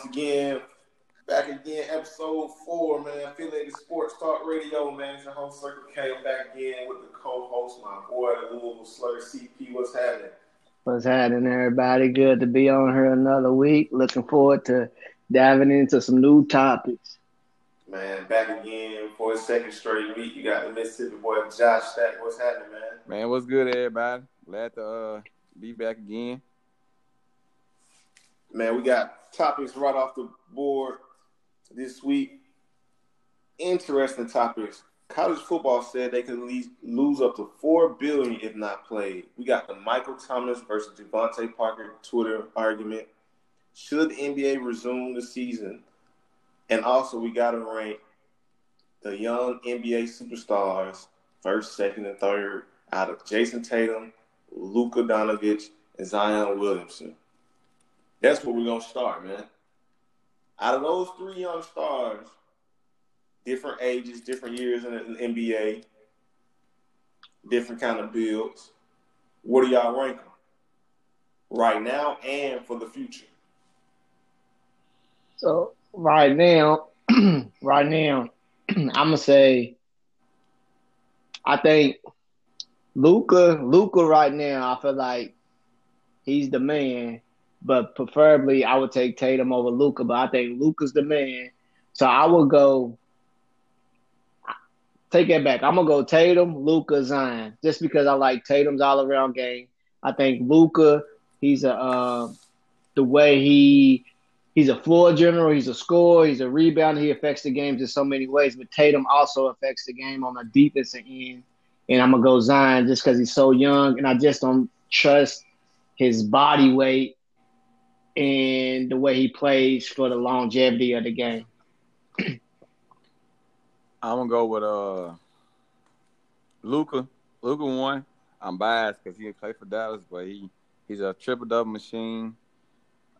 once again, back again, episode four, man. Affiliated Sports Talk Radio, man. It's your host Circle K. I'm back again with the co-host, my boy, the Louisville Slugger CP. What's happening? What's happening, everybody? Good to be on here another week. Looking forward to diving into some new topics. Man, back again for a second straight week. You got the Mississippi boy Josh Stack. What's happening, man? Man, what's good, everybody? Glad to uh, be back again. Man, we got topics right off the board this week. Interesting topics. College football said they could lose up to four billion if not played. We got the Michael Thomas versus DeVante Parker Twitter argument. Should the NBA resume the season? And also, we got to rank the young NBA superstars first, second, and third out of Jayson Tatum, Luka Doncic, and Zion Williamson. That's where we're gonna start, man. Out of those three young stars, different ages, different years in the NBA, different kind of builds. What do y'all rank them right now and for the future? So right now, right now, I'm gonna say, I think Luka, Luka, right now, I feel like he's the man but preferably I would take Tatum over Luka. But I think Luka's the man, so I would go. Take that back. I'm gonna go Tatum, Luka, Zion, just because I like Tatum's all around game. I think Luka, he's a uh, the way he he's a floor general, he's a scorer, he's a rebounder. He affects the games in so many ways. But Tatum also affects the game on the defensive end. And I'm gonna go Zion just because he's so young, and I just don't trust his body weight and the way he plays for the longevity of the game. I'm gonna go with uh Luca. Luka one. I'm biased because he played for Dallas, but he he's a triple double machine.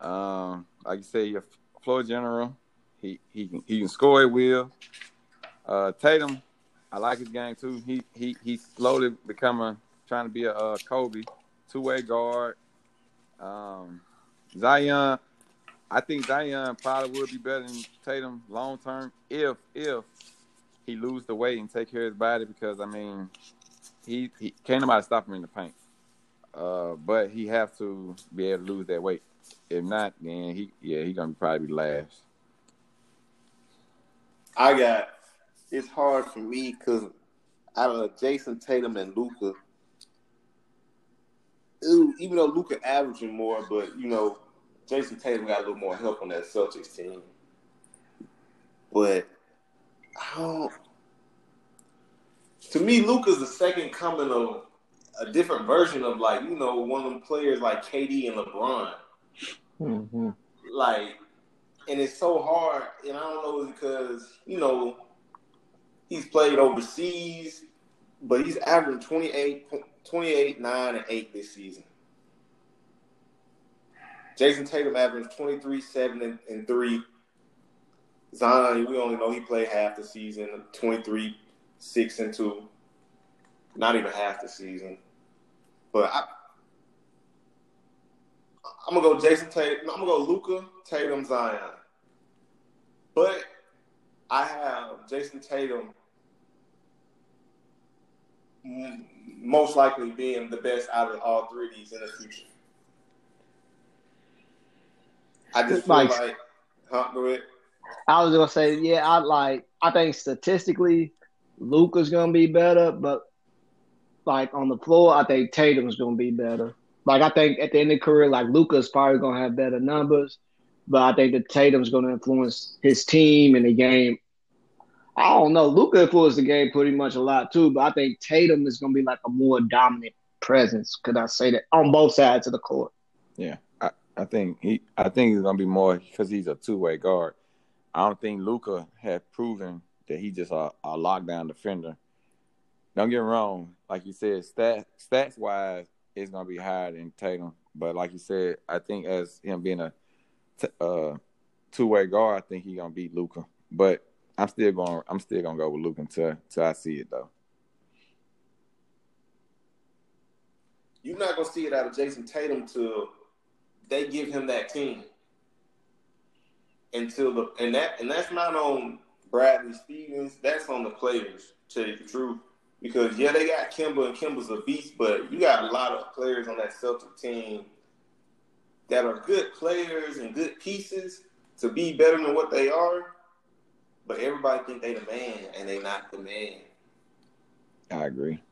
Um, like you say, he's a floor general. He he can he can score at will. Uh, Tatum, I like his game too. He he he's slowly becoming trying to be a uh, Kobe, two way guard. Um, Zion, I think Zion probably would be better than Tatum long term if if he lose the weight and take care of his body because I mean he, he can't nobody stop him in the paint. Uh, but he have to be able to lose that weight. If not, then he yeah he gonna probably be last. I got it's hard for me because out of Jayson Tatum and Luka, even though Luka averaging more, but you know, Jayson Tatum got a little more help on that Celtics team. But I don't. To me, Luka's the second coming of a different version of like you know one of them players like KD and LeBron. Mm-hmm. Like, and it's so hard, and I don't know because you know he's played overseas, but he's averaging 28, 28, 9, and 8 this season. Jayson Tatum averaged 23, 7, and, and 3. Zion, we only know he played half the season, 23, 6, and 2. Not even half the season. But I, I'm gonna go Jayson Tatum. I'm gonna go Luka Tatum, Zion. But I have Jayson Tatum most likely being the best out of all three of these in the future. I just feel like, like huh, go ahead. I was gonna say, yeah, I like I think statistically Luka's gonna be better, but like on the floor, I think Tatum's gonna be better. Like I think at the end of the career, like Luka's probably gonna have better numbers, but I think that Tatum's gonna influence his team and the game I don't know. Luka influenced the game pretty much a lot too, but I think Tatum is going to be like a more dominant presence. Could I say that on both sides of the court? Yeah, I, I think he. I think he's going to be more because he's a two way guard. I don't think Luka had proven that he's just a, a lockdown defender. Don't get me wrong. Like you said, stat, stats wise, it's going to be higher than Tatum. But like you said, I think as him being a t- uh, two way guard, I think he's going to beat Luka. But I'm still going. I'm still gonna go with Luke until until I see it though. You're not gonna see it out of Jayson Tatum till they give him that team. until the and that and that's not on Bradley Stevens. That's on the players. To tell you the truth, because yeah, they got Kemba and Kemba's a beast, but you got a lot of players on that Celtic team that are good players and good pieces to be better than what they are. But everybody think they the man, and they not the man. I agree.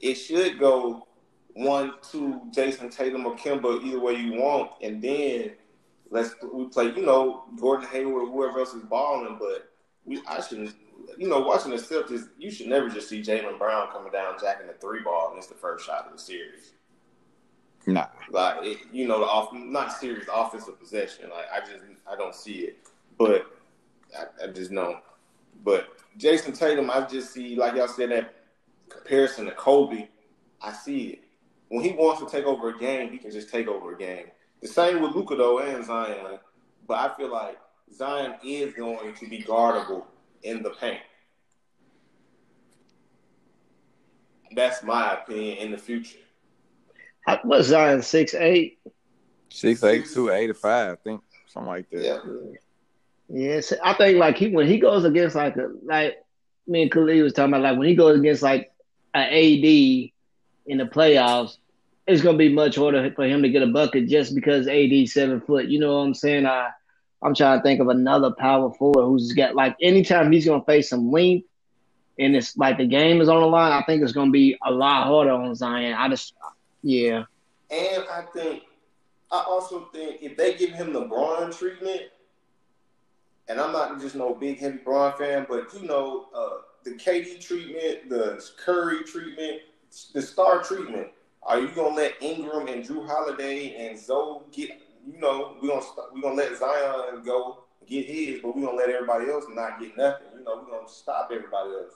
It should go one, two, Jayson Tatum or Kemba, either way you want, and then let's we play. You know, Gordon Hayward, whoever else is balling, but we I shouldn't. You know, watching the Celtics, you should never just see Jaylen Brown coming down jacking the three ball, and it's the first shot of the series. Nah, Like it, you know, the off not serious offensive possession. Like I just I don't see it, but I, I just know. But Jayson Tatum, I just see like y'all said that comparison to Kobe. I see it when he wants to take over a game, he can just take over a game. The same with Luka though and Zion, but I feel like Zion is going to be guardable in the paint. That's my opinion in the future. How- What Zion six eight? six eight two eighty five, I think something like that. Yeah. Yes, I think like he when he goes against like a like me and Khalid was talking about like when he goes against like an AD in the playoffs, it's gonna be much harder for him to get a bucket just because AD seven foot. You know what I'm saying? I I'm trying to think of another power forward who's got like anytime he's gonna face some length and it's like the game is on the line, I think it's gonna be a lot harder on Zion. I just yeah. And I think, I also think if they give him the Bron treatment, and I'm not just no big heavy Bron fan, but you know, uh, the KD treatment, the Curry treatment, the star treatment. Are you gonna let Ingram and Jrue Holiday and Zoe get? You know, we gonna st- we gonna let Zion go get his, but we gonna let everybody else not get nothing. You know, we gonna stop everybody else.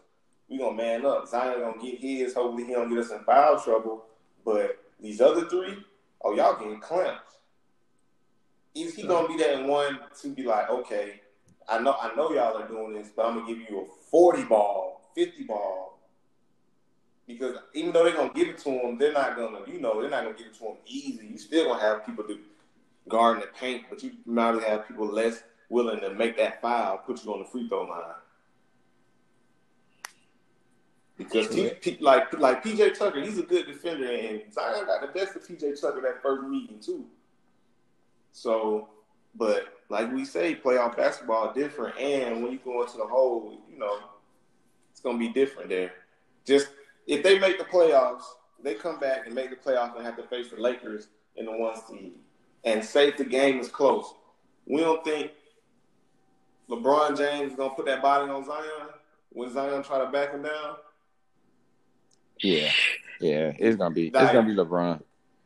We gonna man up. Zion gonna get his. Hopefully, he don't get us in foul trouble. But these other three, oh y'all getting clamps. Is he gonna be that one to be like, okay, I know I know y'all are doing this, but I'm gonna give you a 40 ball, 50 ball. Because even though they're gonna give it to them, they're not gonna, you know, they're not gonna give it to them easy. You still gonna have people do guard the paint, but you might have people less willing to make that foul, put you on the free throw line. Because like like PJ Tucker, he's a good defender, and Zion got the best of PJ Tucker that first meeting too. So, but like we say, playoff basketball different, and when you go into the hole, you know, it's gonna be different there. Just if they make the playoffs, they come back and make the playoffs and have to face the Lakers in the one seed, and say if the game is close, we don't think LeBron James is gonna put that body on Zion when Zion try to back him down. Yeah, yeah, it's gonna be it's gonna be LeBron.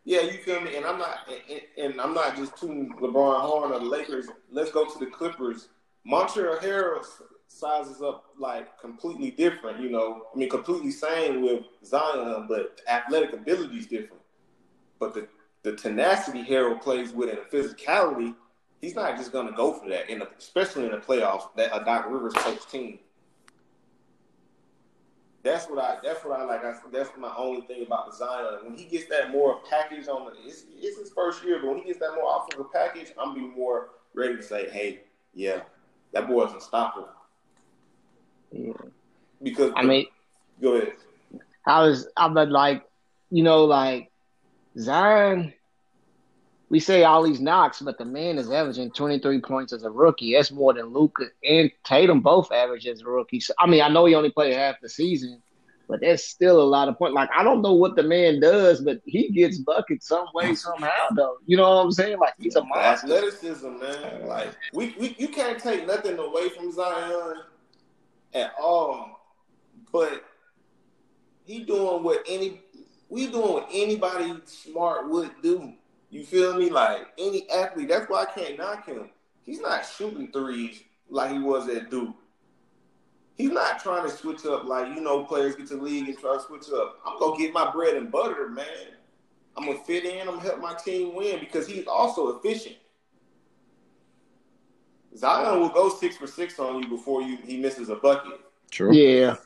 Yeah, you feel me? And I'm not, and, and I'm not just tooting LeBron horn or the Lakers. Let's go to the Clippers. Montrezl Harrell sizes up like completely different. You know, I mean, completely same with Zion, but athletic ability is different. But the the tenacity Harrell plays with and the physicality, he's not just gonna go for that. In especially in the playoffs, that a Doc Rivers coach team. That's what I. That's what I like. I, that's my only thing about Zion. When he gets that more package on the, it's, it's his first year, but when he gets that more of offensive package, I'm be more ready to say, "Hey, yeah, that boy's unstoppable." Yeah. Because I mean, go ahead. I was, I but like, you know, like Zion. We say all these knocks, but the man is averaging 23 points as a rookie. That's more than Luka and Tatum both average as rookies. I mean, I know he only played half the season, but that's still a lot of points. Like, I don't know what the man does, but he gets buckets some way, somehow, though. You know what I'm saying? Like, he's a monster. Athleticism, man. Like we, we you can't take nothing away from Zion at all. But he doing what any we doing what anybody smart would do. You feel me? Like any athlete. That's why I can't knock him. He's not shooting threes like he was at Duke. He's not trying to switch up like you know players get to the league and try to switch up. I'm gonna get my bread and butter, man. I'm gonna fit in. I'm gonna help my team win because he's also efficient. Zion will go six for six on you before you he misses a bucket, True, Yeah.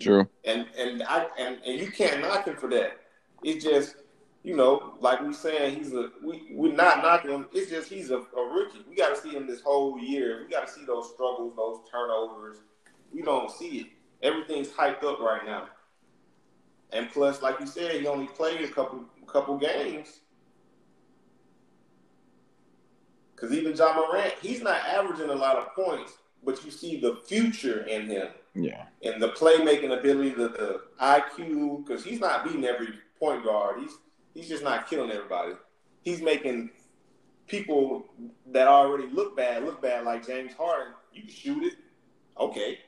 true. and and I and, and you can't knock him for that. It's just you know, like we saying, he's a we we're not knocking him. It's just he's a, a rookie. We got to see him this whole year. We got to see those struggles, those turnovers. We don't see it. Everything's hyped up right now. And plus, like you said, he only played a couple couple games. Because even Ja Morant, he's not averaging a lot of points, but you see the future in him. Yeah. And the playmaking ability, the, the IQ, because he's not beating every point guard. He's he's just not killing everybody. He's making people that already look bad look bad, like James Harden. You can shoot it, okay.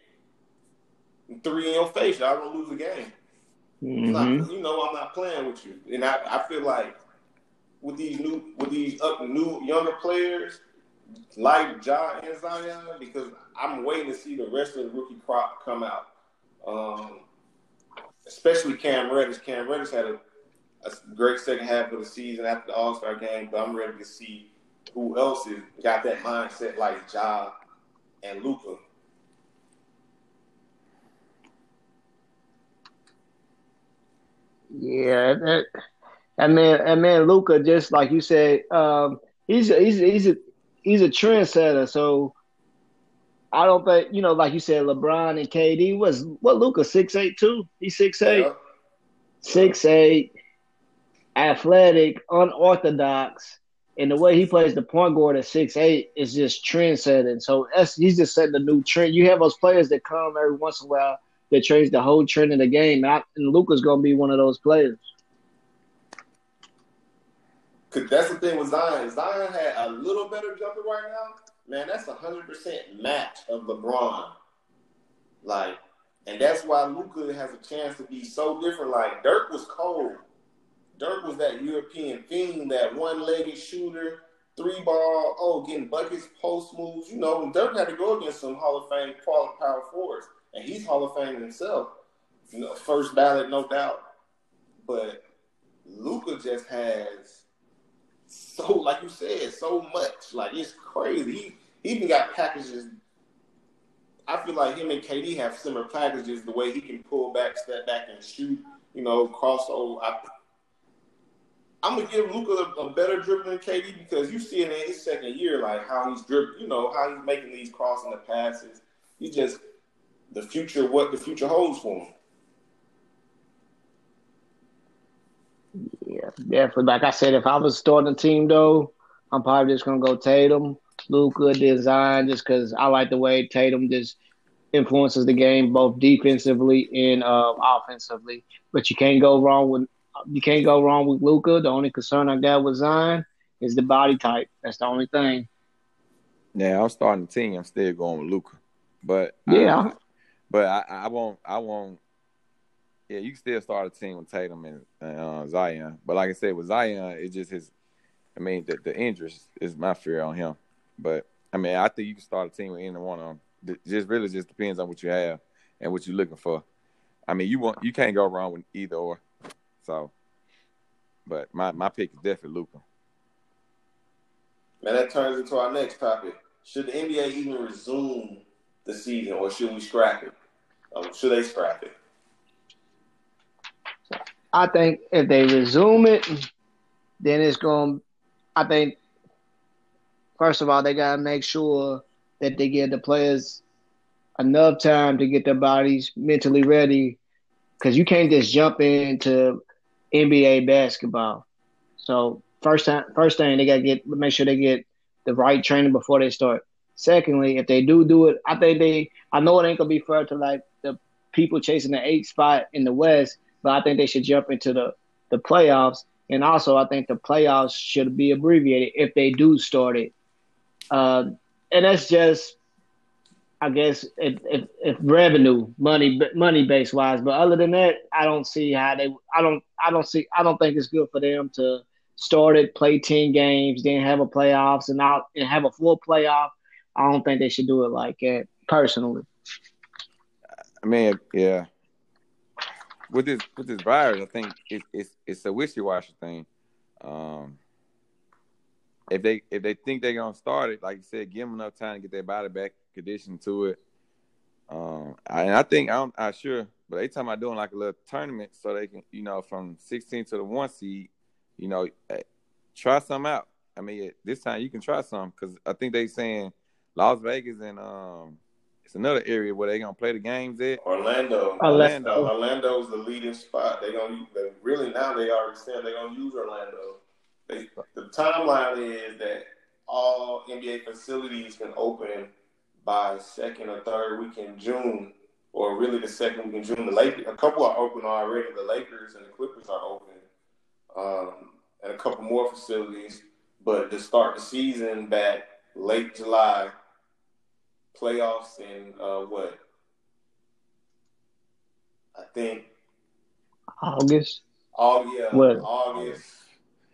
Three in your face, y'all gonna lose the game. Mm-hmm. Not, you know, I'm not playing with you, and I, I feel like with these new with these up new younger players like Ja and Zion, because I'm waiting to see the rest of the rookie crop come out. Um, especially Cam Reddish. Cam Reddish had a, a great second half of the season after the All Star game, but I'm ready to see who else has got that mindset like Ja and Luka. Yeah, that, that man, that man, Luka, just like you said, um, he's a, he's a, he's a he's a trendsetter. So I don't think you know, like you said, LeBron and KD was what Luka six eight two. He's six eight, Yeah. six eight, athletic, unorthodox, and the way he plays the point guard at six eight is just trend setting. So he's just setting a new trend. You have those players that come every once in a while that change the whole trend of the game, and, and Luka's gonna be one of those players. Cause that's the thing with Zion. Zion had a little better jumper right now. Man, that's a hundred percent match of LeBron. Like, and that's why Luka has a chance to be so different. Like Dirk was cold. Dirk was that European fiend, that one-legged shooter, three ball, oh, getting buckets, post moves. You know, and Dirk had to go against some Hall of Fame quality power forwards, and he's Hall of Fame himself. You know, first ballot, no doubt. But Luka just has so, like you said, so much. Like it's crazy. He, he even got packages. I feel like him and KD have similar packages. The way he can pull back, step back, and shoot. You know, crossover. I, I'm gonna give Luka a, a better dribble than KD because you see in his second year, like how he's dribbling. You know how he's making these crossing the passes. He's just the future. What the future holds for him. Yeah, definitely. Like I said, if I was starting a team though, I'm probably just gonna go Tatum, Luka, Design, just because I like the way Tatum just influences the game both defensively and uh, offensively. But you can't go wrong with you can't go wrong with Luka. The only concern I got with Zion is the body type. That's the only thing. Yeah, I'm starting the team. I'm still going with Luka, but Yeah. I, but I, I won't. I won't. Yeah, you can still start a team with Tatum and uh, Zion, but like I said, with Zion, it's just his. I mean, the, the interest is my fear on him. But I mean, I think you can start a team with any one of them. It just really just depends on what you have and what you're looking for. I mean, you want you can't go wrong with either or. So, but my my pick is definitely Luka. Man, that turns into our next topic. Should the NBA even resume the season, or should we scrap it? Um, should they scrap it? I think if they resume it, then it's going. I think first of all they gotta make sure that they give the players enough time to get their bodies mentally ready, because you can't just jump into NBA basketball. So first time, first thing they gotta get make sure they get the right training before they start. Secondly, if they do do it, I think they. I know it ain't gonna be fair to like the people chasing the eight spot in the West, but I think they should jump into the the playoffs. And also, I think the playoffs should be abbreviated if they do start it. Uh, and that's just, I guess, if, if, if revenue, money, money base wise. But other than that, I don't see how they. I don't. I don't see. I don't think it's good for them to start it, play ten games, then have a playoffs, and out and have a full playoff. I don't think they should do it like that. Personally, I mean, yeah. With this with this virus, I think it, it's it's a wishy washy thing. Um, if they if they think they're gonna start it, like you said, give them enough time to get their body back conditioned to it. Um, I, and I think I'm, I'm sure, but they talking about doing like a little tournament so they can, you know, from 16 to the one seed, you know, eh, try some out. I mean, this time you can try some because I think they saying Las Vegas and um, it's another area where they gonna play the games at. Orlando. Orlando. Orlando. Orlando's the leading spot. They gonna they, really now they already said they're gonna use Orlando. They, the timeline is that all NBA facilities can open by second or third week in June, or really the second week in June. The Lakers, a couple are open already. The Lakers and the Clippers are open, um, and a couple more facilities. But to start the season back late July, playoffs in uh, what? I think August. all yeah, What? August.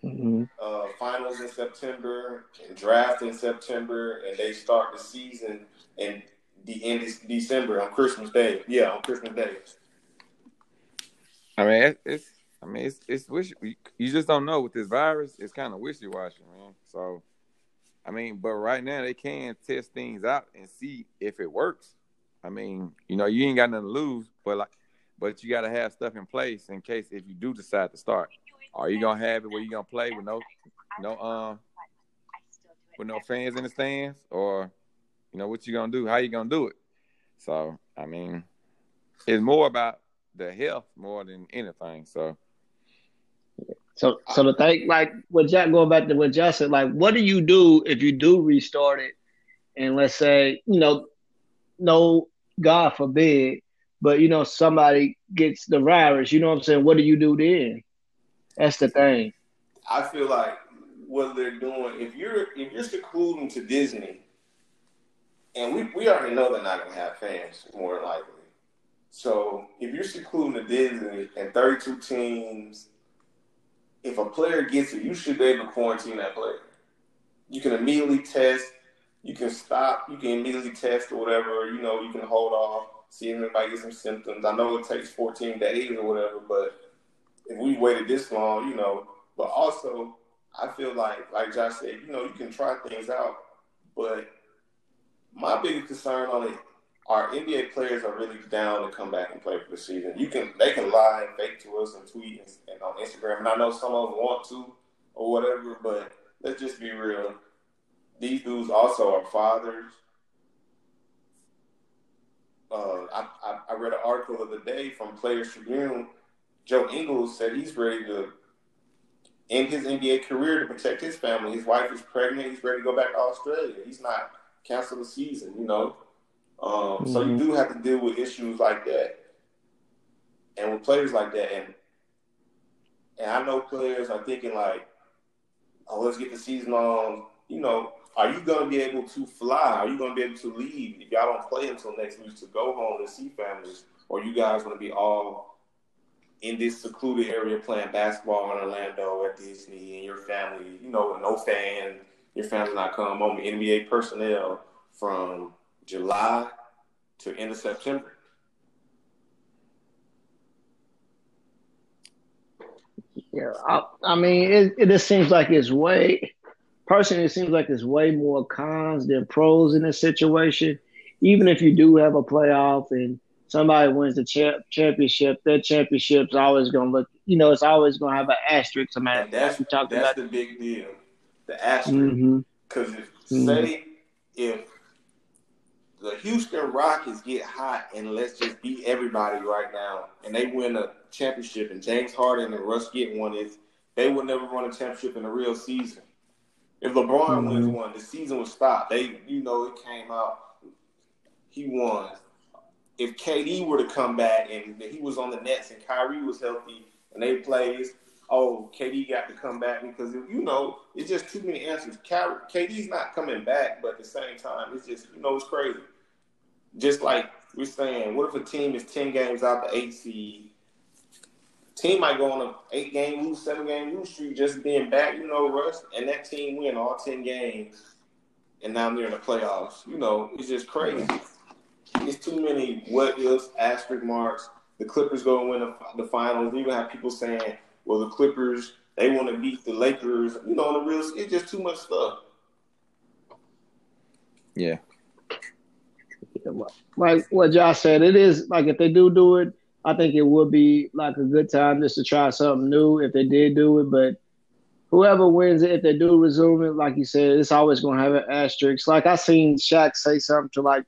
hmm uh, finals in September and draft in September, and they start the season in the end of December on Christmas Day. Yeah, on Christmas Day. I mean, it's I mean, it's it's wish you just don't know with this virus. It's kind of wishy washy, man. So, I mean, but right now they can test things out and see if it works. I mean, you know, you ain't got nothing to lose, but like, but you got to have stuff in place in case if you do decide to start. Are you gonna have it where you gonna play with no, no, um, with no fans in the stands, or you know what you gonna do? How you gonna do it? So, I mean, it's more about the health more than anything. So. So, so the thing, like what Jack going back to what Jack said, like, what do you do if you do restart it, and let's say, you know, no, God forbid, but you know somebody gets the virus, you know what I'm saying? What do you do then? That's the thing. I feel like what they're doing. If you're if you're secluding to Disney, and we, we already know they're not gonna have fans more likely. So if you're secluding the Disney and 32 teams, if a player gets it, you should be able to quarantine that player. You can immediately test. You can stop. You can immediately test or whatever. You know, you can hold off, see if anybody gets some symptoms. I know it takes 14 days or whatever, but if we waited this long, you know. But also, I feel like, like Josh said, you know, you can try things out. But my biggest concern on it, our NBA players are really down to come back and play for the season. You can, they can lie and fake to us and tweet and, and on Instagram, and I know some of them want to or whatever. But let's just be real. These dudes also are fathers. Uh, I, I, I read an article of the day from Players Tribune. Joe Ingles said he's ready to end his NBA career to protect his family. His wife is pregnant. He's ready to go back to Australia. He's not cancel the season, you know. Um, So you do have to deal with issues like that, and with players like that. And and I know players are thinking like, "Oh, let's get the season on." You know, are you going to be able to fly? Are you going to be able to leave if y'all don't play until next week to go home and see families? Or you guys going to be all in this secluded area playing basketball in Orlando at Disney and your family, you know, with no fan, your family not come home, NBA personnel from July to end of September. Yeah, I, I mean, it, it just seems like it's way, personally, it seems like it's way more cons than pros in this situation. Even if you do have a playoff and somebody wins the champ, championship, that championship's always going to look, you know, it's always going to have an asterisk. And that's we talked that's about. the big deal. The asterisk. Because if Mhm. say if the Houston Rockets get hot and let's just beat everybody right now, and they win a championship, and James Harden and Russ get one, is they would never run a championship in a real season. If LeBron wins Mhm. one, the season would stop. They, you know, it came out. He won. If KD were to come back and he was on the Nets and Kyrie was healthy and they plays, oh, KD got to come back because you know it's just too many answers. KD's not coming back, but at the same time, it's just you know it's crazy. Just like we're saying, what if a team is ten games out the eight seed? Team might go on a eight game lose, seven game lose streak just being back, you know, Russ, and that team win all ten games, and now they're in the playoffs. You know, it's just crazy. It's too many what ifs, asterisk marks. The Clippers go and win the, the finals. You even have people saying, "Well, the Clippers they want to beat the Lakers." You know, the real it's just too much stuff. Yeah. like what Josh said, it is like if they do do it, I think it would be like a good time just to try something new if they did do it. But whoever wins it, if they do resume it, like you said, it's always going to have an asterisk. Like I seen Shaq say something to like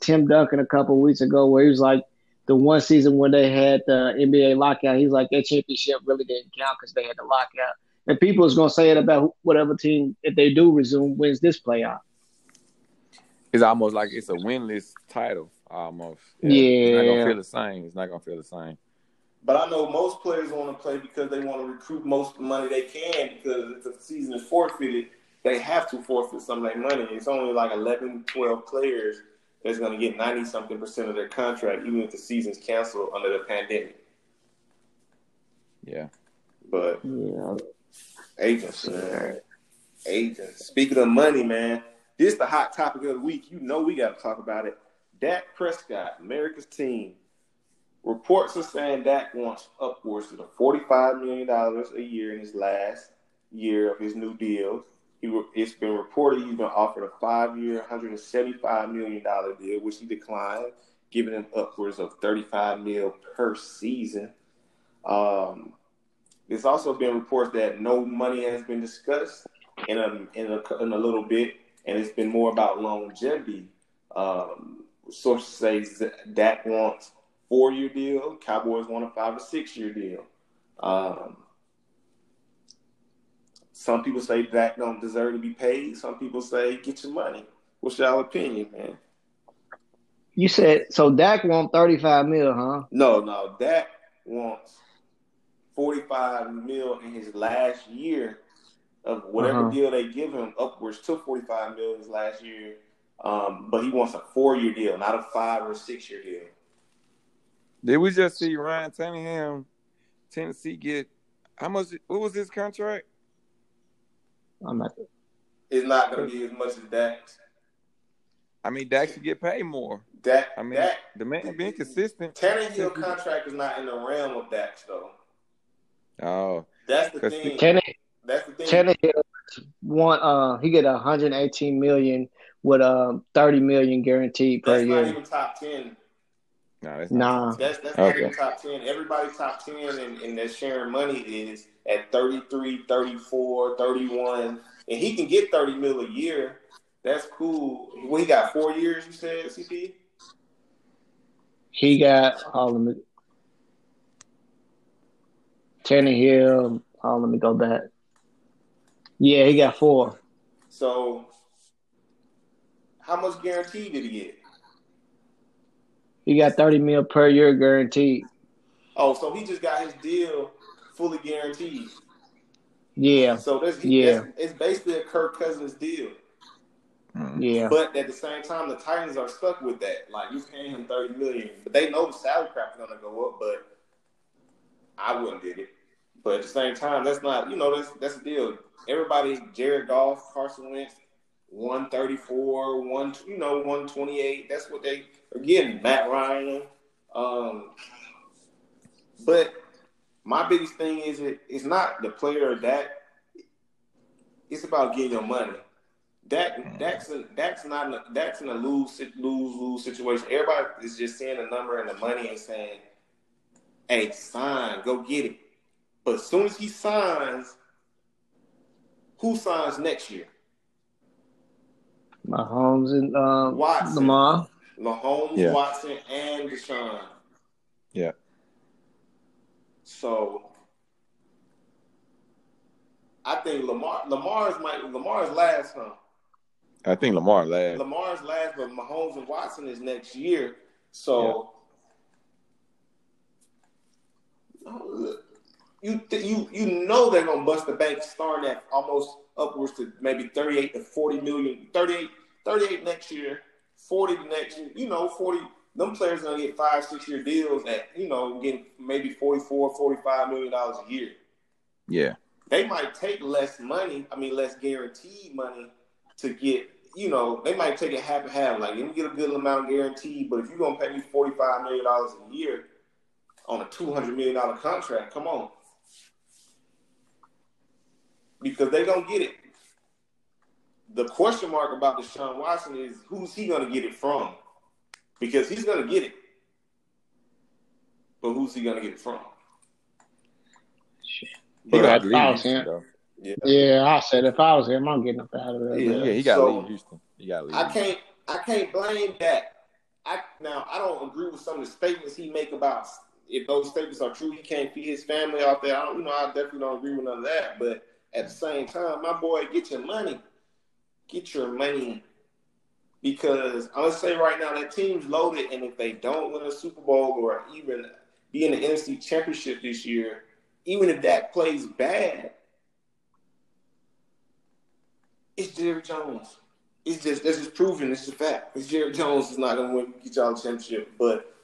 Tim Duncan a couple weeks ago, where he was like, the one season when they had the NBA lockout, he's like that championship really didn't count because they had the lockout. And people is gonna say it about whatever team if they do resume wins this playoff. It's almost like it's a winless title, almost. Yeah, It's not gonna feel the same. It's not gonna feel the same. But I know most players want to play because they want to recruit most of the money they can because if the season is forfeited, they have to forfeit some of that money. It's only like 11, 12 players that's going to get 90 something percent of their contract, even if the season's canceled under the pandemic. Yeah. But yeah, agents, man. Agents. Speaking of money, man, this is the hot topic of the week. You know we got to talk about it. Dak Prescott, America's team. Reports are saying Dak wants upwards of $45 million a year in his last year of his new deal. He, it's been reported he's been offered a five-year, $175 million deal, which he declined, giving him upwards of 35 mil per season. Um, there's also been reports that no money has been discussed in a, in a, in a little bit, and it's been more about longevity. Um, sources say Dak wants four year deal. Cowboys want a five or six year deal. Um, some people say Dak don't deserve to be paid. Some people say get your money. What's your opinion, man? You said so. Dak want thirty five mil, huh? No, no. Dak wants forty five mil in his last year of whatever Uh-huh. deal they give him, upwards to forty five mil his last year. Um, but he wants a four year deal, not a five or six year deal. Did we just see Ryan Tannehill, Tennessee get how much? What was his contract? I'm not. It's not going to be as much as Dak's. I mean, Dak should get paid more. Dak, I mean, Dak, the man being consistent. Tannehill contract is not in the realm of Dak's though. Oh, That's the Because thing. Tanner, That's the thing. Tannehill want uh he get 118 million with um 30 million guaranteed per that's not year. even top ten. No, that's Nah. not. That's that's Okay. even top ten. Everybody top ten and, and that's sharing money is at 33, 34, 31. And he can get 30 mil a year. That's cool. Well, he got four years, you said, CP? He got all of it. Tannehill. Oh, let me go back. Yeah, he got four. So how much guarantee did he get? He got 30 mil per year guaranteed. Oh, so he just got his deal fully guaranteed. Yeah, So that's, Yeah. that's it's basically a Kirk Cousins deal. Mm. yeah. But at the same time, the Titans are stuck with that. Like you're paying him thirty million, but they know the salary cap is gonna go up. But I wouldn't did it. But at the same time, that's not you know that's that's the deal. Everybody, Jared Goff, Carson Wentz, one thirty four, one you know one twenty eight. That's what they are getting. Matt Ryan. Um, but my biggest thing is it, it's not the player that. It's about getting your money. Dak, Dak's, a, Dak's not a, Dak's in a lose lose lose situation. Everybody is just seeing the number and the money and saying, "Hey, sign, go get it." But as soon as he signs, who signs next year? Mahomes and um, Watson. Lamar. Mahomes, Yeah. Watson, and Deshaun. Yeah. So I think Lamar Lamar's might Lamar's last, huh? I think Lamar last. Lamar's last, but Mahomes and Watson is next year. So you th- you you know they're gonna bust the bank starting at almost upwards to maybe 38 to 40 million 38 38 next year 40 the next year you know 40 them players gonna get five six year deals at you know getting maybe 44 45 million dollars a year Yeah. they might take less money, I mean less guaranteed money to get, you know, they might take it half and half. Like, me get a good amount guaranteed, but if you're gonna pay me forty five million dollars a year on a two hundred million dollar contract, come on. Because they gonna get it. The question mark about Deshaun Watson is who's he gonna get it from? Because he's gonna get it. But who's he gonna get it from? He But gonna leave I was shit, though. Yeah, Yeah, I said if I was him, I'm getting up out of there. Yeah. Yeah, he got to So- leave Houston. He got to leave. I can't I can't blame that. I now I don't agree with some of the statements he make about if those statements are true, he can't feed his family out there. I don't you know, I definitely don't agree with none of that. But at the same time, my boy, get your money. Get your money. Because I'm gonna say right now that team's loaded and if they don't win a Super Bowl or even be in the NFC championship this year, even if that plays bad, it's Jerry Jones. It's just this is proven. It's a fact. It's Jerry Jones is not going to win get y'all a championship, but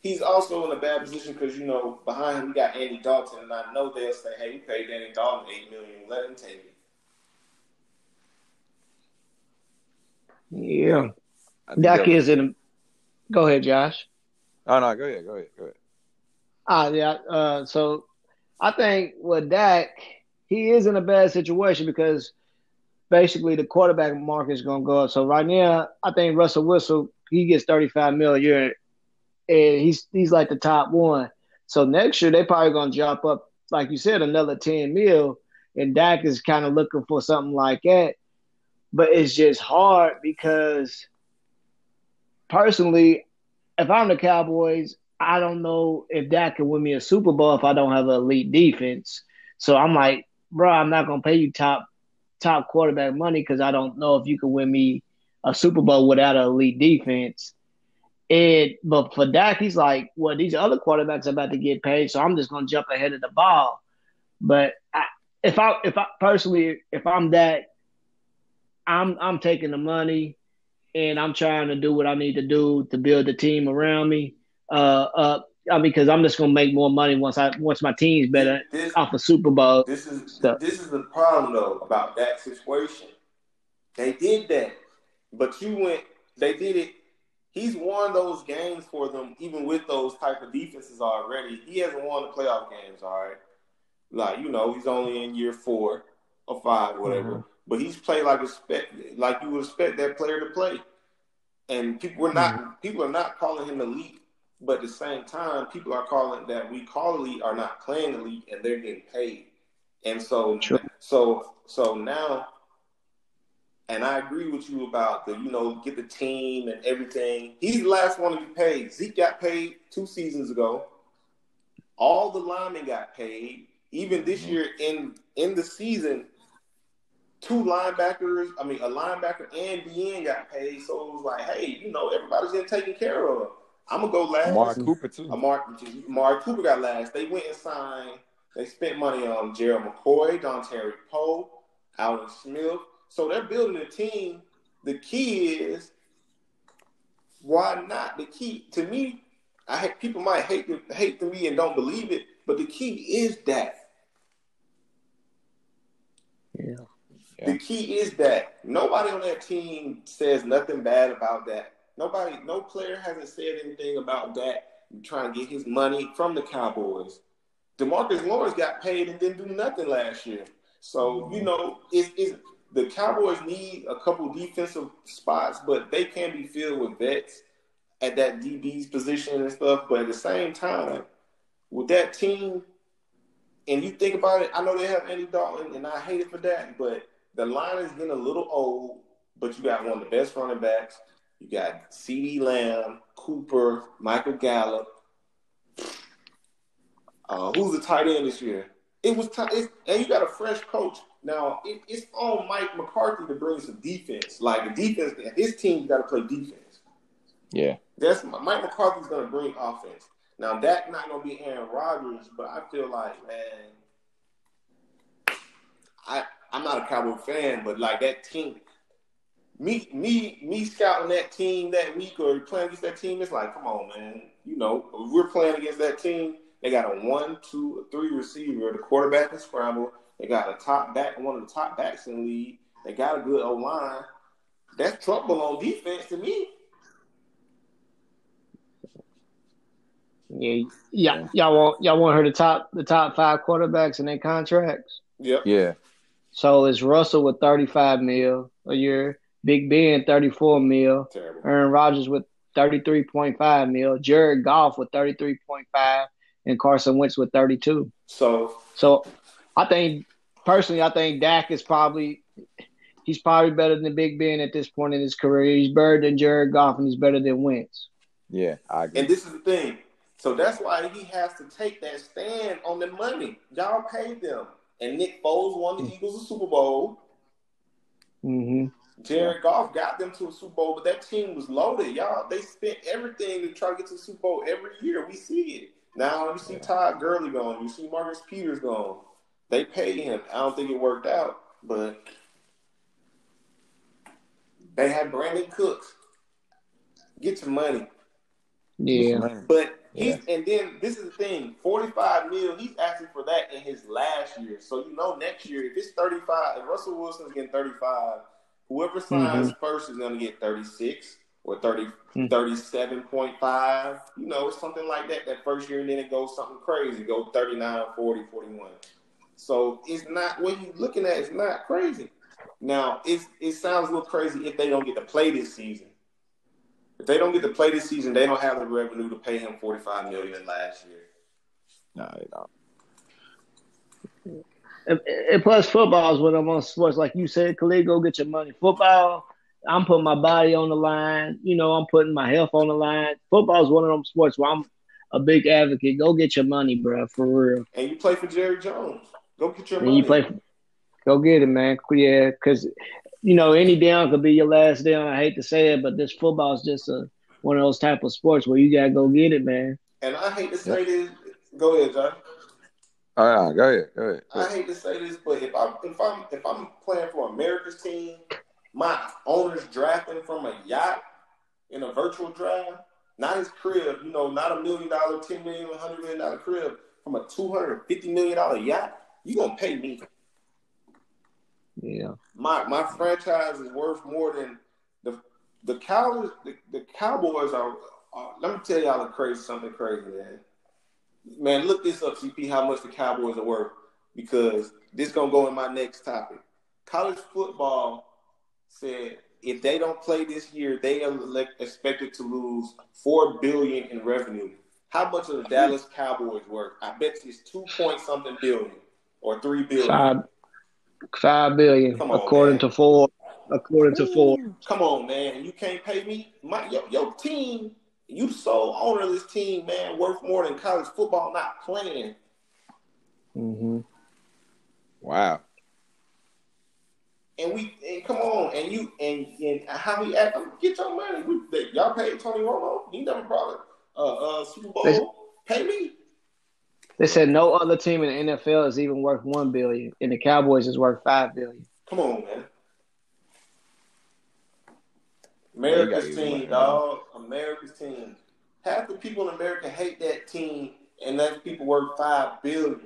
he's also in a bad position because you know behind him we got Andy Dalton, and I know they'll say, "Hey, we paid Andy Dalton eight million. Let him take it." Yeah, Dak is in. Go ahead, Josh. Oh no, go ahead, go ahead, go ahead. Ah, yeah. Uh, so I think with Dak, he is in a bad situation because basically the quarterback market is going to go up. So right now, I think Russell Wilson he gets thirty five mil a year, and he's he's like the top one. So next year they probably going to jump up, like you said, another ten mil, and Dak is kind of looking for something like that. But it's just hard because personally, if I'm the Cowboys, I don't know if Dak can win me a Super Bowl if I don't have an elite defense. So I'm like, bro, I'm not gonna pay you top top quarterback money because I don't know if you can win me a Super Bowl without an elite defense. And but for Dak, he's like, well, these other quarterbacks are about to get paid, so I'm just gonna jump ahead of the ball. But I, if I if I personally if I'm Dak, I'm I'm taking the money and I'm trying to do what I need to do to build the team around me. Uh, uh, I mean, because I'm just gonna make more money once I once my team's better This, off a Super Bowl. this is Stuff. this is the problem though about that situation. They did that, but you went. They did it. He's won those games for them, even with those type of defenses already. He hasn't won the playoff games, all right. Like you know, he's only in year four or five, whatever. Mhm. But he's played like expect, like you would expect that player to play. And people we're not people are not calling him elite, but at the same time, people are calling that we call elite are not playing elite, and they're getting paid. And so, True. so, so now, and I agree with you about the, you know, get the team and everything. He's the last one to be paid. Zeke got paid two seasons ago. All the linemen got paid. Even this Mhm. year in in the season, two linebackers, I mean, a linebacker and DN got paid. So it was like, hey, you know, everybody's getting taken care of. I'm gonna go last. Mark Cooper too. Amari, Amari Cooper got last. They went and signed. They spent money on Gerald McCoy, Dontari Poe, Aldon Smith. So they're building a team. The key is why not? The key to me, I hate, people might hate the, hate to me and don't believe it, but the key is that. Yeah. Yeah. The key is that nobody on that team says nothing bad about that. Nobody, no player hasn't said anything about that. Trying to get his money from the Cowboys. Demarcus Lawrence got paid and didn't do nothing last year. So you know, it's, it's the Cowboys need a couple defensive spots, but they can be filled with vets at that DB's position and stuff. But at the same time, with that team, and you think about it, I know they have Andy Dalton, and I hate it for that, but the line is getting a little old. But you got one of the best running backs. You got CeeDee Lamb, Cooper, Michael Gallup. Uh, who's the tight end this year? It was it's, and you got a fresh coach. Now it, it's on Mike McCarthy to bring some defense. Like the defense, his team's got to play defense. Yeah. That's Mike McCarthy's going to bring offense. Now that not going to be Aaron Rodgers, but I feel like man, I I'm not a Cowboy fan, but like that team, me me me scouting that team that week or playing against that team, it's like come on man, you know we're playing against that team. They got a one, two, three receiver. The quarterback is scramble. They got a top back, one of the top backs in the league. They got a good O line. That's trouble on defense to me. Yeah, yeah, y'all want y'all want her to top the top five quarterbacks in their contracts. Yep. Yeah. So it's Russell with thirty five mil a year, Big Ben thirty four mil, Terrible. Aaron Rodgers with thirty three point five mil, Jared Goff with thirty three point five, and Carson Wentz with thirty two. So So I think personally, I think Dak is probably he's probably better than Big Ben at this point in his career. He's better than Jared Goff, and he's better than Wentz. Yeah, I agree. And this is the thing. So that's why he has to take that stand on the money. Y'all paid them. And Nick Foles won the Eagles a Super Bowl. Mm-hmm. Jared Goff got them to a Super Bowl, but that team was loaded. Y'all, they spent everything to try to get to the Super Bowl every year. We see it. Now you see Todd Gurley going. You see Marcus Peters going. They paid him. I don't think it worked out, but they had Brandin Cooks. Get your money. Yeah. But he's yeah. and then this is the thing, 45 mil, he's asking for that in his last year. So you know next year, if it's 35, if Russell Wilson's getting 35, whoever signs mm-hmm. first is gonna get 36 or 30 mm-hmm. 37.5. You know, it's something like that that first year, and then it goes something crazy, go 39, 40, 41. So it's not what he's looking at is not crazy. Now it's it sounds a little crazy if they don't get to play this season. If they don't get to play this season, they don't have the revenue to pay him forty five million last year. No, they don't. And, and plus, football is when I'm on sports. Like you said, Khalid, go get your money. Football, I'm putting my body on the line. You know, I'm putting my health on the line. Football is one of them sports where I'm a big advocate. Go get your money, bro, for real. And you play for Jerry Jones. Go get your and money. You play. For, go get it, man. Yeah, because you know, any down could be your last down. I hate to say it, but this football is just a one of those type of sports where you gotta go get it, man. And I hate to say this. Go ahead, John. All right, go ahead, go ahead. I hate to say this, but if I'm if I'm if I'm playing for America's team, my owner's drafting from a yacht in a virtual draft, not his crib, you know, not a million dollar, ten million, hundred million dollar crib, from a two hundred fifty million dollar yacht, you gonna pay me. Yeah. My my franchise is worth more than the the Cowboys. The, the Cowboys are, are. Let me tell y'all a crazy something crazy, man. Man, look this up, CP. How much the Cowboys are worth? Because this gonna go in my next topic. College football said if they don't play this year, they are expected to lose four billion in revenue. How much are the Dallas Cowboys worth? I bet it's two point something billion or three billion. Five, Five billion, on, according man. to Forbes. According to Forbes. Come on, man. You can't pay me. My your, your team, you sole owner of this team, man, worth more than college football not playing. Mm-hmm. Wow. And we and come on, and you and and how we act, get your money. We, y'all paid Tony Romo. He never brought a uh, uh, Super Bowl. Pay me. They said no other team in the NFL is even worth one billion, and the Cowboys is worth five billion. Come on, man. America's team, dog. America's team. Half the people in America hate that team, and that's people worth five billion.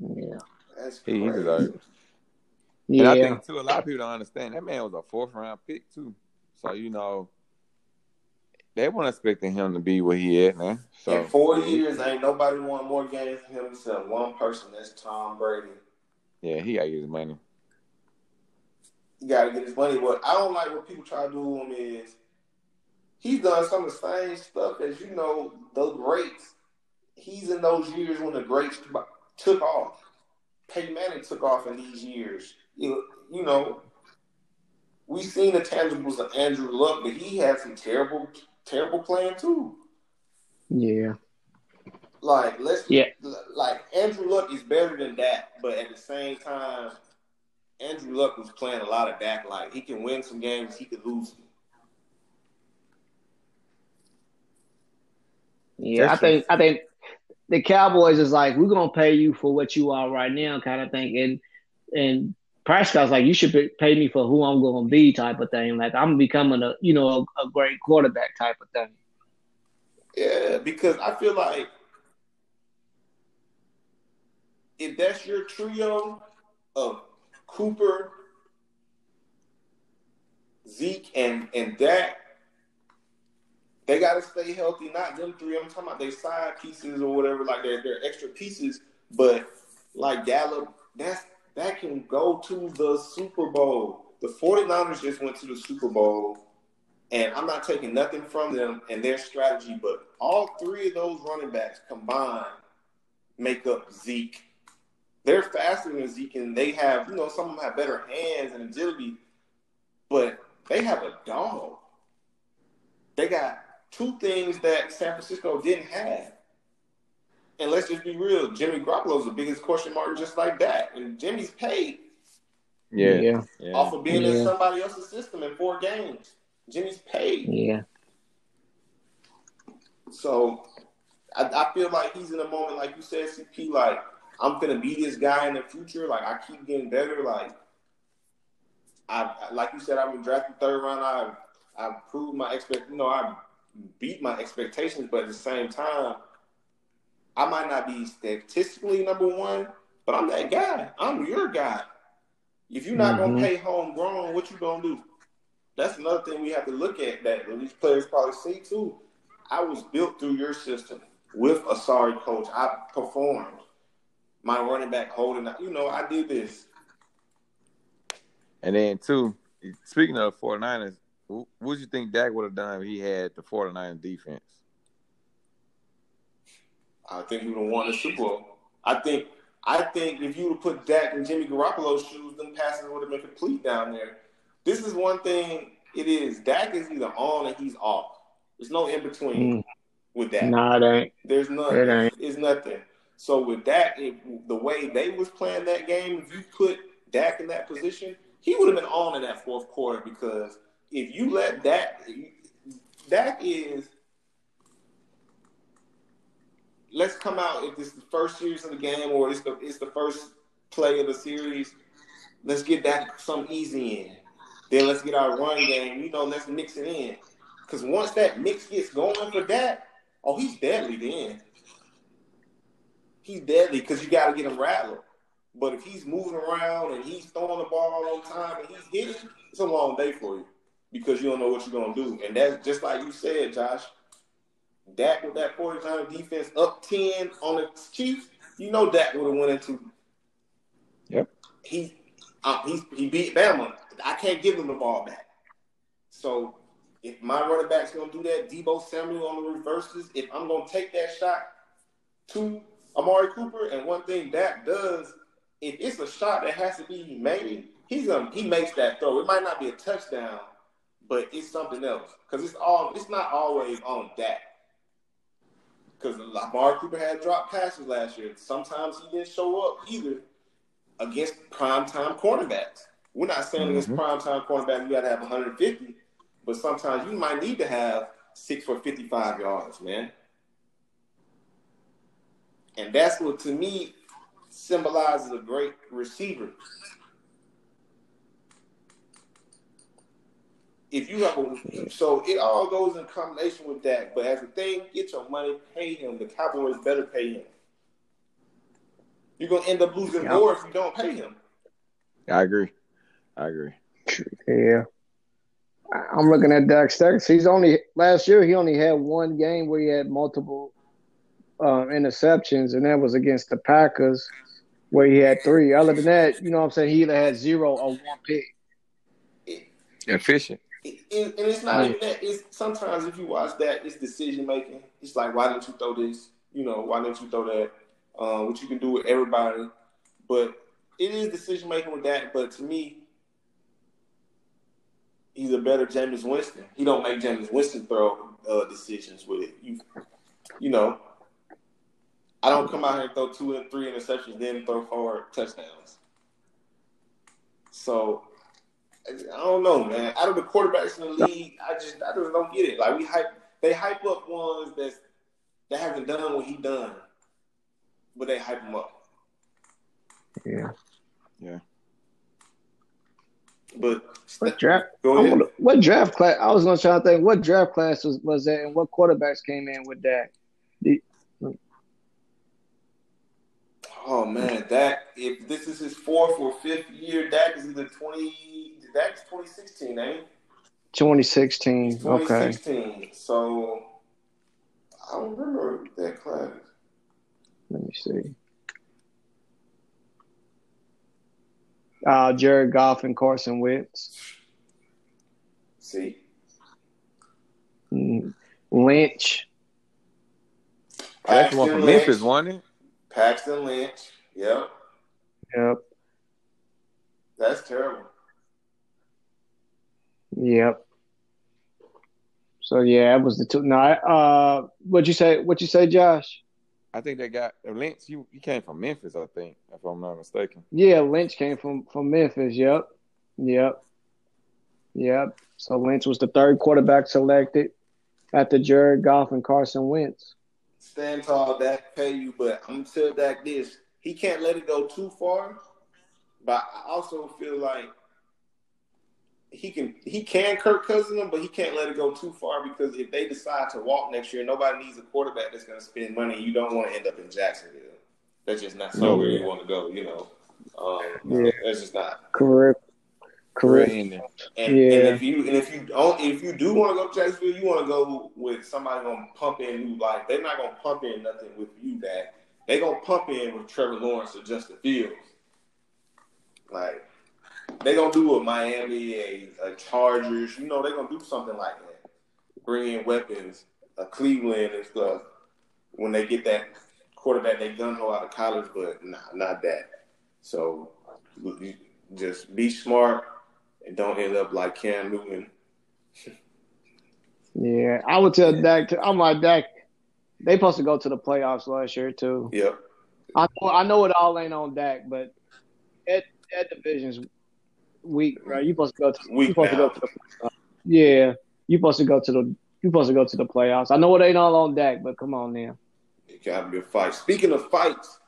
Yeah, that's crazy. He Yeah, and I think too. A lot of people don't understand that man was a fourth round pick too. So you know, they weren't expecting him to be where he at, man. So in four years, ain't nobody won more games than him except one person. That's Tom Brady. Yeah, he gotta get his money. He gotta get his money. What I don't like what people try to do him is he's done some of the same stuff as you know the greats. He's in those years when the greats took off. Peyton Manning took off in these years. You, you know, we've seen the tangibles of Andrew Luck, but he had some terrible terrible playing too. Yeah. Like let's yeah. Like Andrew Luck is better than that, but at the same time, Andrew Luck was playing a lot of Dak. Like he can win some games, he could lose. Them. Yeah, I think I think the Cowboys is like we're gonna pay you for what you are right now, kind of thing, and and Prescott's like, you should pay me for who I'm going to be, type of thing. Like I'm becoming a, you know, a, a great quarterback type of thing. Yeah, because I feel like if that's your trio of Cooper, Zeke, and and Dak, they got to stay healthy. Not them three. I'm talking about their side pieces or whatever, like their their extra pieces. But like Gallup, that's that can go to the Super Bowl. The 49ers just went to the Super Bowl And I'm not taking nothing from them and their strategy, but all three of those running backs combined make up Zeke. They're faster than Zeke, and they have, you know, some of them have better hands and agility, but they have a dog. They got two things that San Francisco didn't have. And let's just be real, Jimmy Garoppolo is the biggest question mark just like that. And Jimmy's paid Yeah. Yeah. Yeah. off of being in somebody else's system in four games. Jimmy's paid. Yeah. So I, I feel like he's in a moment, like you said, CP, like I'm gonna be this guy in the future. Like I keep getting better. Like I like you said, I've been drafted third round. I I proved my expect you know, I beat my expectations, but at the same time, I might not be statistically number one, but I'm that guy. I'm your guy. If you're not Mhm. gonna pay homegrown, what you gonna do? That's another thing we have to look at that these players probably see too. I was built through your system with a sorry coach. I performed. My running back holding. You know, I did this. And then two, speaking of 49ers, what do you think Dak would have done if he had the 49ers defense? I think he would have won the Super Bowl. I think I think if you would have put Dak in Jimmy Garoppolo's shoes, them passes would have been complete down there. This is one thing it is. Dak is either on or he's off. There's no in between Mm. with that. Nah, it ain't. There's nothing. It ain't. It's nothing. So with Dak, if, the way they was playing that game, if you put Dak in that position, he would have been on in that fourth quarter because if you let Dak, Dak is. Let's come out if this is the first series of the game or it's the it's the first play of the series. Let's get Dak some easy in. Then let's get our run game. You know, let's mix it in. Because once that mix gets going for that, oh, he's deadly then. He's deadly because you got to get him rattled. But if he's moving around and he's throwing the ball on time and he's hitting, it's a long day for you because you don't know what you're going to do. And that's just like you said, Josh. Dak with that 49 defense up 10 on the Chiefs, you know Dak would have went into. Yep. He, uh, he, he beat Bama. I can't give him the ball back. So if my running back's going to do that, Deebo Samuel on the reverses, if I'm going to take that shot to Amari Cooper, and one thing Dak does, if it's a shot that has to be made, he's gonna he makes that throw. It might not be a touchdown, but it's something else because it's all it's not always on Dak. Because Amari Cooper had dropped passes last year. Sometimes he didn't show up either against primetime cornerbacks. We're not saying against Mhm. primetime cornerbacks you got to have 150, but sometimes you might need to have six for 55 yards, man. And that's what to me symbolizes a great receiver. If you have a so it all goes in combination with that. But as a thing, get your money, pay him. The Cowboys better pay him. You're gonna end up losing Yeah. more if you don't pay him. I agree. I agree. Yeah. I- I'm looking at Dak stats. He's only last year he only had one game where he had multiple uh, interceptions, and that was against the Packers, where he had three. Other than that, you know what I'm saying, he either had zero or one pick. Efficient. It- it- and it's not even that. It's sometimes if you watch that, it's decision making. It's like, why didn't you throw this? You know, why didn't you throw that? Uh, what you can do with everybody, but it is decision making with that. But to me, he's a better Jameis Winston. He don't make Jameis Winston throw uh, decisions with it. You, you know, I don't come out here and throw two and three interceptions, then throw four touchdowns. So I don't know, man. Out of the quarterbacks in the league, I just I just don't get it. Like we hype, they hype up ones that's that haven't done what he done, but they hype him up. Yeah. Yeah. But What draft? go I ahead. wonder- what draft class? I was gonna try to think. What draft class was, was that, and what quarterbacks came in with that? Oh man, Dak. If this is his fourth or fifth year, Dak is either twenty. Dak's twenty sixteen, ain't he? 2016. He's Okay. 2016. So I don't remember that class. Let me see. Uh, Jared Goff and Carson Wentz. See, Lynch. Oh, that's the one from Lynch. Memphis, wasn't it? Paxton Lynch. Yep. Yep. That's terrible. Yep. So yeah, it was the two. No, I- uh, what'd you say? What you say, Josh? I think they got Lynch. You he came from Memphis, I think, if I'm not mistaken. Yeah, Lynch came from from Memphis. Yep. Yep. Yep. So Lynch was the third quarterback selected after Jared Goff and Carson Wentz. Stand tall, Dak pay you, but I'm gonna tell Dak this: he can't let it go too far. But I also feel like he can he can Kirk Cousins them, but he can't let it go too far because if they decide to walk next year, nobody needs a quarterback that's going to spend money. You don't want to end up in Jacksonville. That's just not somewhere you want to go. You know, um, Yeah. that's just not. Career. Career Career. And, Yeah. and if you and if you don't if you do want to go to Jacksonville, you want to go with somebody gonna pump in new life. They're not gonna pump in nothing with you that they're gonna pump in with Trevor Lawrence or Justin Fields. Like they gonna do a Miami, a, a uh, Chargers. You know they gonna do something like that. Bring in weapons, a Cleveland and stuff. When they get that quarterback, they gun ho out of college, but nah, not that. So just be smart and don't end up like Cam Newton. Yeah, I would tell Dak. I'm like Dak. They supposed to go to the playoffs last year too. Yep. I know, I know it all ain't on Dak, but that that division's weak, right? You supposed to go to you Weak supposed to go to the playoffs. yeah. You supposed to go to the you supposed to go to the playoffs. I know it ain't all on Dak, but come on now. It can have a good fight. Speaking of fights,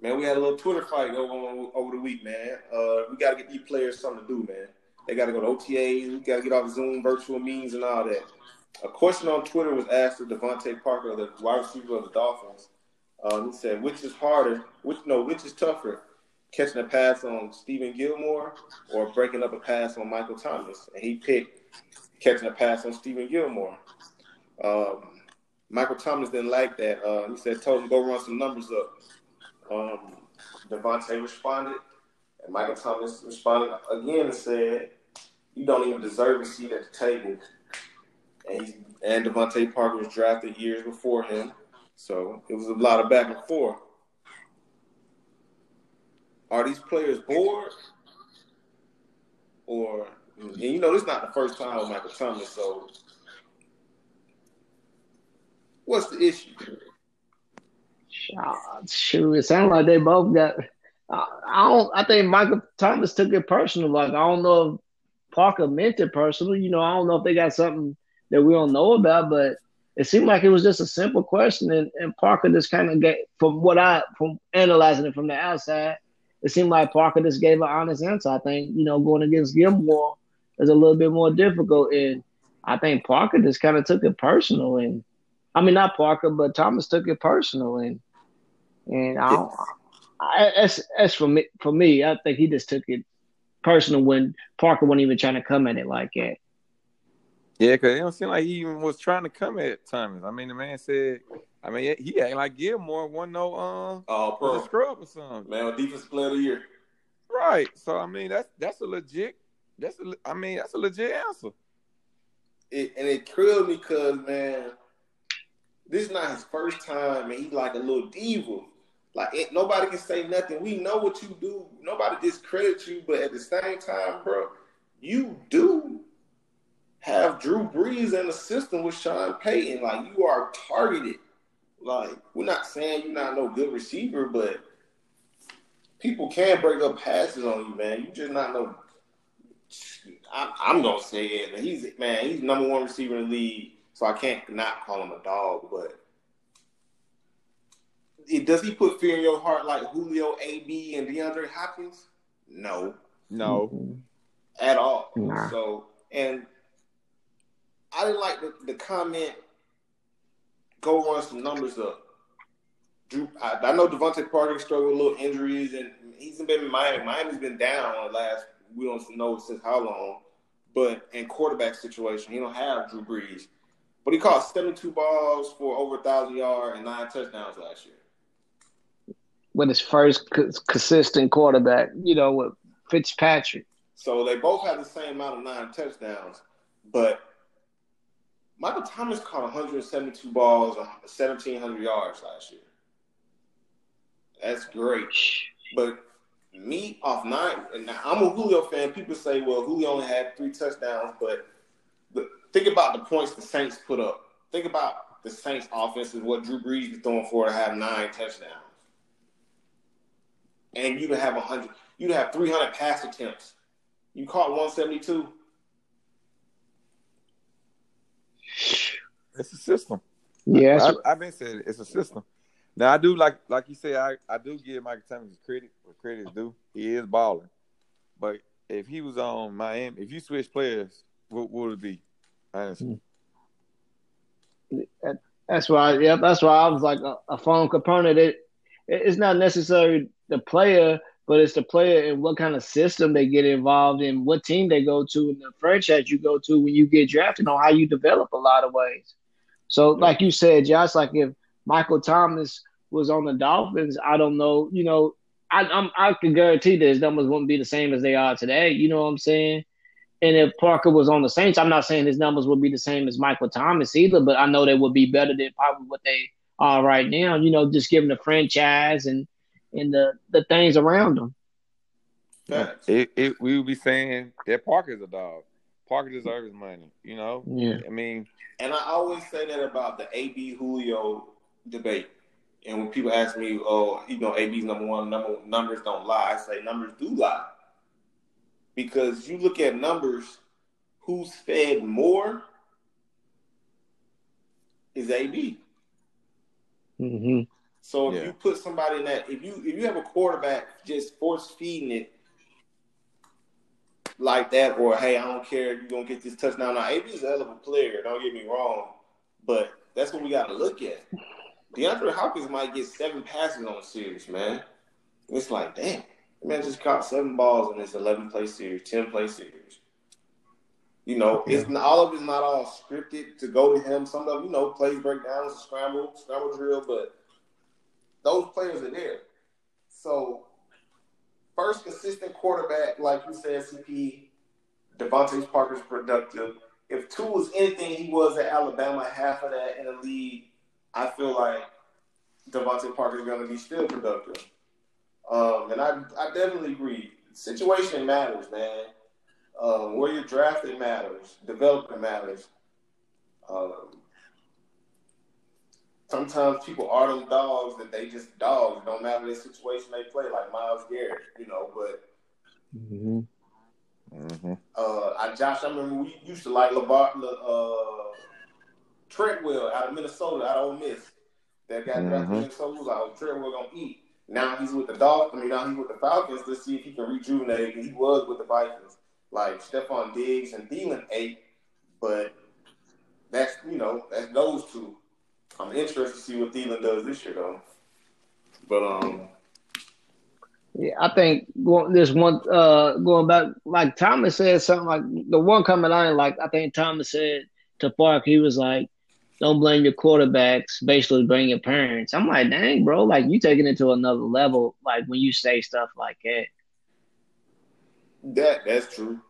man, we had a little Twitter fight over over the week, man. Uh, we got to get these players something to do, man. They got to go to OTAs. We got to get off Zoom, virtual meetings, and all that. A question on Twitter was asked of DeVante Parker, the wide receiver of the Dolphins. Um, he said, "Which is harder? Which no? Which is tougher? Catching a pass on Stephon Gilmore or breaking up a pass on Michael Thomas?" And he picked catching a pass on Stephon Gilmore. Um, Michael Thomas didn't like that. Uh, he said, "Told him go run some numbers up." Um, DeVante responded, and Michael Thomas responded again and said, "You don't even deserve a seat at the table." And and DeVante Parker was drafted years before him, so it was a lot of back and forth. Are these players bored, or and you know this is not the first time with Michael Thomas, so what's the issue? Ah, Shoot, it sounds like they both got. I don't. I think Michael Thomas took it personal. Like I don't know if Parker meant it personal. You know, I don't know if they got something that we don't know about, but it seemed like it was just a simple question, and, and Parker just kind of get from what I from analyzing it from the outside, it seemed like Parker just gave an honest answer. I think you know going against Gilmore is a little bit more difficult, and I think Parker just kind of took it personal, and I mean not Parker, but Thomas took it personal, and and I, don't, I as as for me, for me, I think he just took it personal when Parker wasn't even trying to come at it like that. Yeah, because it don't seem like he even was trying to come at Thomas. I mean, the man said, I mean, he ain't like Gilmore wasn't no um Oh, pro scrub or something. man, defense player of the year. Right. So I mean, that's that's a legit. That's a, I mean, that's a legit answer. It, and it killed me because man, this is not his first time, and he's like a little diva. Like it, nobody can say nothing. We know what you do. Nobody discredits you, but at the same time, bro, you do have Drew Brees in the system with Sean Payton. Like you are targeted. Like we're not saying you're not no good receiver, but people can break up passes on you, man. You just not no. I, I'm gonna say it. He's man. He's number one receiver in the league, so I can't not call him a dog. But it, does he put fear in your heart like Julio, AB, and DeAndre Hopkins? No, No. at all. Nah. So, and I didn't like the, the comment. Go run some numbers up. Drew, I, I know DeVante Parker struggled with little injuries, and he's been in Miami. Miami's been down the last we don't know since how long. But in quarterback situation, he don't have Drew Brees. But he caught 72 balls for over a thousand yards and nine touchdowns last year. With his first co- consistent quarterback, you know, with Fitzpatrick. So they both have the same amount of nine touchdowns, but Michael Thomas caught 172 balls, uh, 1,700 yards last year. That's great. But me off nine, and I'm a Julio fan. People say, well, Julio only had three touchdowns, but the, think about the points the Saints put up. Think about the Saints offense and what Drew Brees was throwing for to have nine touchdowns. And you'd have 100, you'd have 300 pass attempts. You caught 172. It's a system. Yeah, I, have been saying it's a system. Now I do like like you say I, I do give Michael Thomas credit where credit is due. He is balling, but if he was on Miami, if you switch players, what, what would it be? Honestly. That's why. Yep. That's why I was like a, a phone component. It it's not necessarily the player, but it's the player and what kind of system they get involved in, what team they go to, and the franchise you go to when you get drafted on how you develop a lot of ways. So, like you said, Josh, like if Michael Thomas was on the Dolphins, I don't know. You know, I I'm, I can guarantee that his numbers wouldn't be the same as they are today. You know what I'm saying? And if Parker was on the Saints, I'm not saying his numbers would be the same as Michael Thomas either, but I know they would be better than probably what they are right now. You know, just given the franchise and and the the things around them. It, it, we would be saying that Parker's a dog. Parker deserves money. You know. Yeah. I mean, and I always say that about the AB Julio debate. And when people ask me, "Oh, you know, AB's number one, number numbers don't lie," I say numbers do lie because you look at numbers. Who's fed more is AB. Mm-hmm. So if Yeah. you put somebody in that, if you if you have a quarterback just force feeding it like that, or hey, I don't care, you're gonna get this touchdown. Now AB's a hell of a player, don't get me wrong, but that's what we gotta look at. DeAndre Hopkins might get seven passes on a series, man. It's like, damn, man just caught seven balls in this eleven play series, ten play series. You know, it's not, all of it's not all scripted to go to him. Some of you know plays breakdowns, scramble, scramble drill, but those players are there. So, first consistent quarterback, like you said, CP, DeVante Parker's productive. If two was anything he was at Alabama, half of that in the league, I feel like DeVante Parker's going to be still productive. Um, and I, I definitely agree. Situation matters, man. Um, where you're drafted matters. Development matters. Um, sometimes people are them dogs that they just dogs. Don't matter the situation they play, like Myles Garrett, you know. But Mm-hmm. hmm uh, I, Josh, I remember we used to like Levar, Le, uh, Treadwell out of Minnesota, out of Ole Miss. That guy drafted Mhm. Minnesota was like, oh, Treadwell gonna eat. Now he's with the Dolphins. I mean, now he's with the Falcons. Let's see if he can rejuvenate. He was with the Vikings. Like Stefon Diggs and Thielen ate, but that's you know that's those two. I'm interested to see what Thielen does this year though. But um, Yeah, I think going, this one uh, going back, like Thomas said something like the one coming on, like. I think Thomas said to Park, he was like, "Don't blame your quarterbacks, basically blame your parents." I'm like, dang, bro, like you taking it to another level, like when you say stuff like that. that that's true.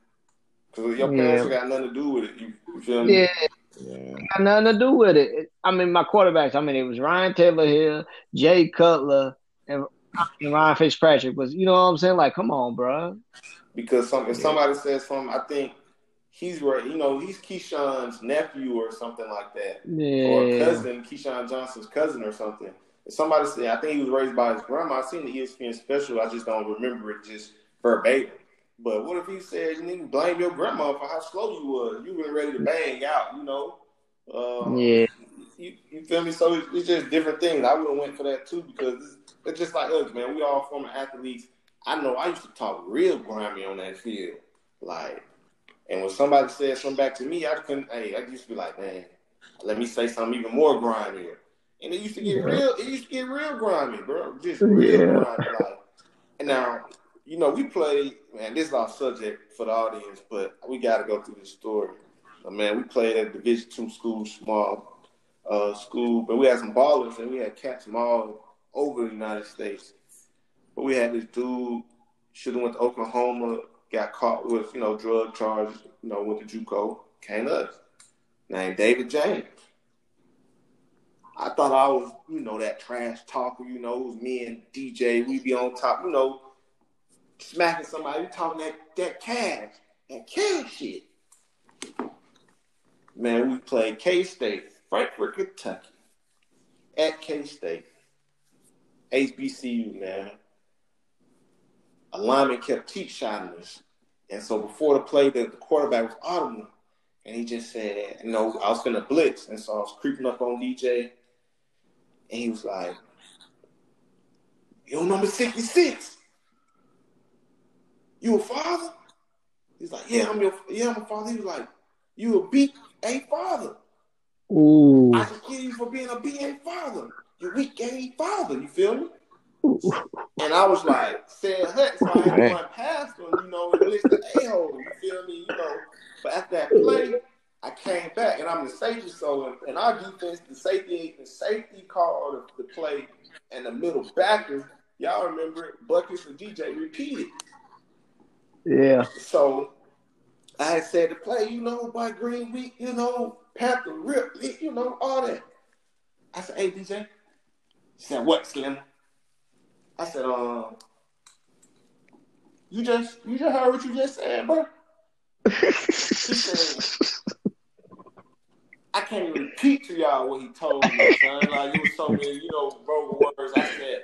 Because your Yeah. parents got nothing to do with it. You, you feel me? Yeah, Yeah. got nothing to do with it. I mean, my quarterbacks. I mean, it was Ryan Tannehill, Jay Cutler, and, and Ryan Fitzpatrick. Was you know what I'm saying? Like, come on, bro. Because some if somebody says something, I think he's right. You know, he's Keyshawn's nephew or something like that, or cousin, Keyshawn Johnson's cousin or something. If somebody said, I think he was raised by his grandma. I seen the ESPN special. I just don't remember it just verbatim. But what if he said, you need to blame your grandma for how slow you was? You were ready to bang out, you know? Um, yeah, you, you feel me? So it's, it's just different things. I would have went for that too because it's, it's just like us, man. We all former athletes. I know I used to talk real grimy on that field, like, and when somebody said something back to me, I couldn't. Hey, I used to be like, man, let me say something even more grimy. And it used to get Yeah. real. It used to get real grimy, bro. Just real Yeah. grimy. Like, and now, you know, we played. Man, this is our subject for the audience, but we got to go through this story. Man, we played at Division two school, small uh, school, but we had some ballers and we had cats from all over the United States. But we had this dude should have went to Oklahoma, got caught with you know drug charges, you know went to JUCO, came us. named David James. I thought I was, you know, that trash talker. You know, it was me and DJ. We be on top, you know, smacking somebody. We talking that that cash, that cash shit. Man, we played K State, Frankfort, Kentucky, at K State, HBCU. Man, a lineman kept cheat shotting us, and so before the play, the, the quarterback was audible, and he just said, you know, I was gonna blitz, and so I was creeping up on DJ. And he was like, Yo, number 66. You a father? He's like, Yeah, I'm your yeah, I'm a father. He was like, You a B A father. Ooh. I can kill you for being a B A father. You weak A father, you feel me? And I was like, said Hut, so I had to run past him, you know, and blitz the a-hole, you feel me? You know. But after that play, I came back and I'm the safety, so and our defense, the safety, the safety called the, the play, and the middle backer, y'all remember it, Buckets and DJ repeated. Yeah. So I said to play, you know, by Green Week, you know, Panther Rip, you know, all that. I said, hey DJ. He said, what, Slim? I said, um, you just you just heard what you just said, bro. He said, I can't even repeat to y'all what he told me, son. Like it was so many, you know, broken words. I said,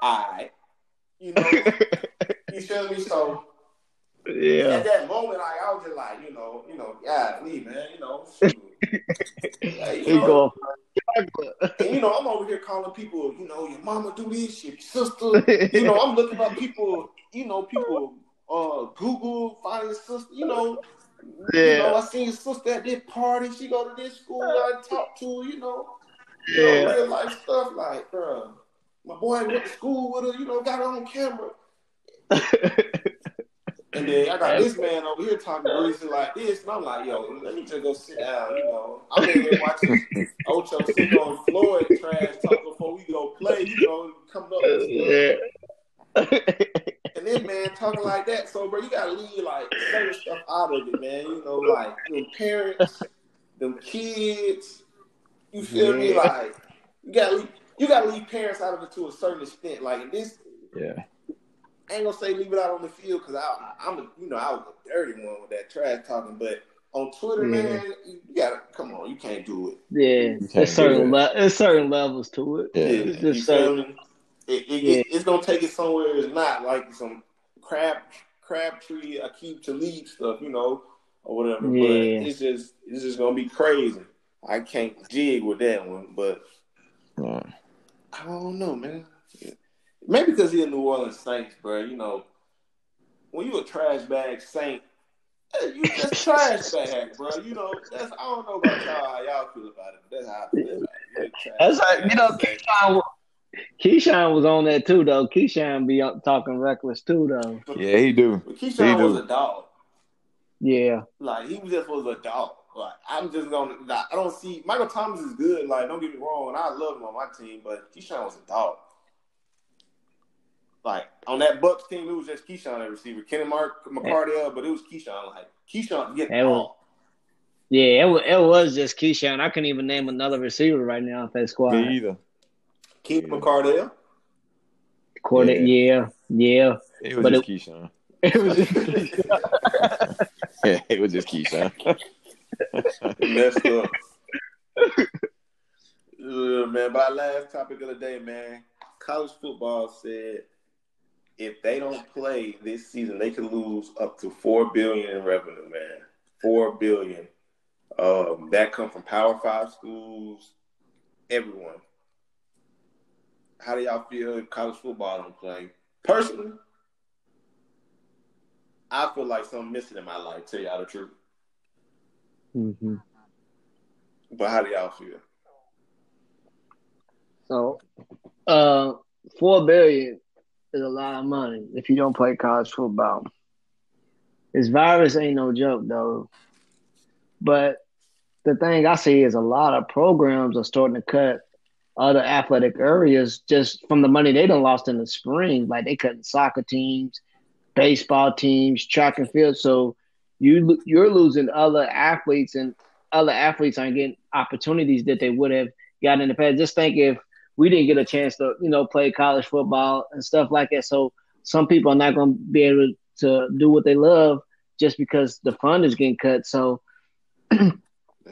"All right," you know. you feel me? So yeah. at that moment, like, I was just like, you know, you know, yeah, me, man, you know, shoot. Like, you, know go. and, you know, I'm over here calling people, you know, your mama do this, your sister. You know, I'm looking up people, you know, people uh Google find your sister, you know. Yeah. You know, I seen your sister at this party. She go to this school. I talk to. You know, you know, Yeah. real life stuff. Like, bro, my boy went to school with her. You know, got her on camera. And then I got this man over here talking greasy like this, and I'm like, yo, let me just go sit down. You know, I'm in here watching Ocho Cinco and Floyd trash talk before we go play. You know, coming up with stuff. yeah. And then man talking like that, so bro, you gotta leave like certain stuff out of it, man. You know, like them parents, them kids. You feel me? Like you gotta leave, you gotta leave parents out of it to a certain extent. Like this, Yeah. I ain't gonna say leave it out on the field because I, I'm a, you know, I was a dirty one with that trash talking, but on Twitter, Yeah. man, you gotta come on, you can't do it. Yeah. can't There's certain le- there's certain levels to it. Yeah. It's just certain. me? It, it, Yeah. it, it's gonna take it somewhere it's not like some crab crab tree Aqib Talib stuff, you know, or whatever. Yeah. But it's just it's just gonna be crazy. I can't jig with that one, but Yeah. I don't know, man. Maybe because he's a New Orleans Saints, bro. You know, when you a trash bag Saint, you just trash bag, bro. You know, that's I don't know about y'all how y'all feel about it, but that's how I feel about it. You're trash That's like you know, Saint. Keyshawn, Keyshawn was on that too, though. Keyshawn be up talking reckless too, though. Yeah, he do. But Keyshawn He was do. a dog. Yeah, Like he just was a dog. Like I'm just gonna. Like, I don't see Michael Thomas is good. Like don't get me wrong, and I love him on my team, but Keyshawn was a dog. Like on that Bucks team, it was just Keyshawn at receiver, Kenny Mark McCardell, but it was Keyshawn. Like Keyshawn get the That was- ball. yeah. It was, it was just Keyshawn. I couldn't even name another receiver right now off that squad. Me either. Kenny McCardell. Quarter, yeah, yeah. It was But just Keyshawn. It was Yeah, it was just Keyshawn. messed up. Yeah, man, but our last topic of the day, man. College football said if they don't play this season, they could lose up to four billion in revenue, man. Four billion. Um, that come from Power Five schools, everyone. How do y'all feel if college football don't play? Personally, I feel like something missing in my life. Tell y'all the truth. hmm But how do y'all feel? So, uh, four billion is a lot of money if you don't play college football. This virus ain't no joke, though. But the thing I see is a lot of programs are starting to cut other athletic areas just from the money they done lost in the spring. Like they cutting soccer teams, baseball teams, track and field. So you you're losing other athletes and other athletes aren't getting opportunities that they would have gotten in the past. Just think if we didn't get a chance to, you know, play college football and stuff like that. So some people are not going to be able to do what they love just because the fund is getting cut. So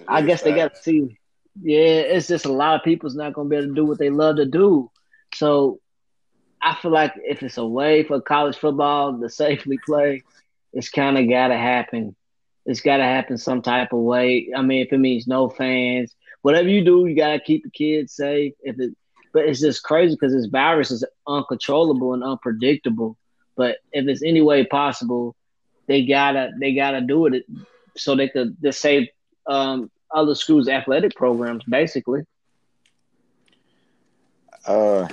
I guess they got to see. Yeah, it's just a lot of people's not going to be able to do what they love to do. So I feel like if it's a way for college football to safely play, it's kind of got to happen. It's got to happen some type of way. I mean, if it means no fans, whatever you do, you got to keep the kids safe. If it, but it's just crazy because this virus is uncontrollable and unpredictable. But if it's any way possible, they gotta they gotta do it so they could just save um, other schools' athletic programs, basically. Uh,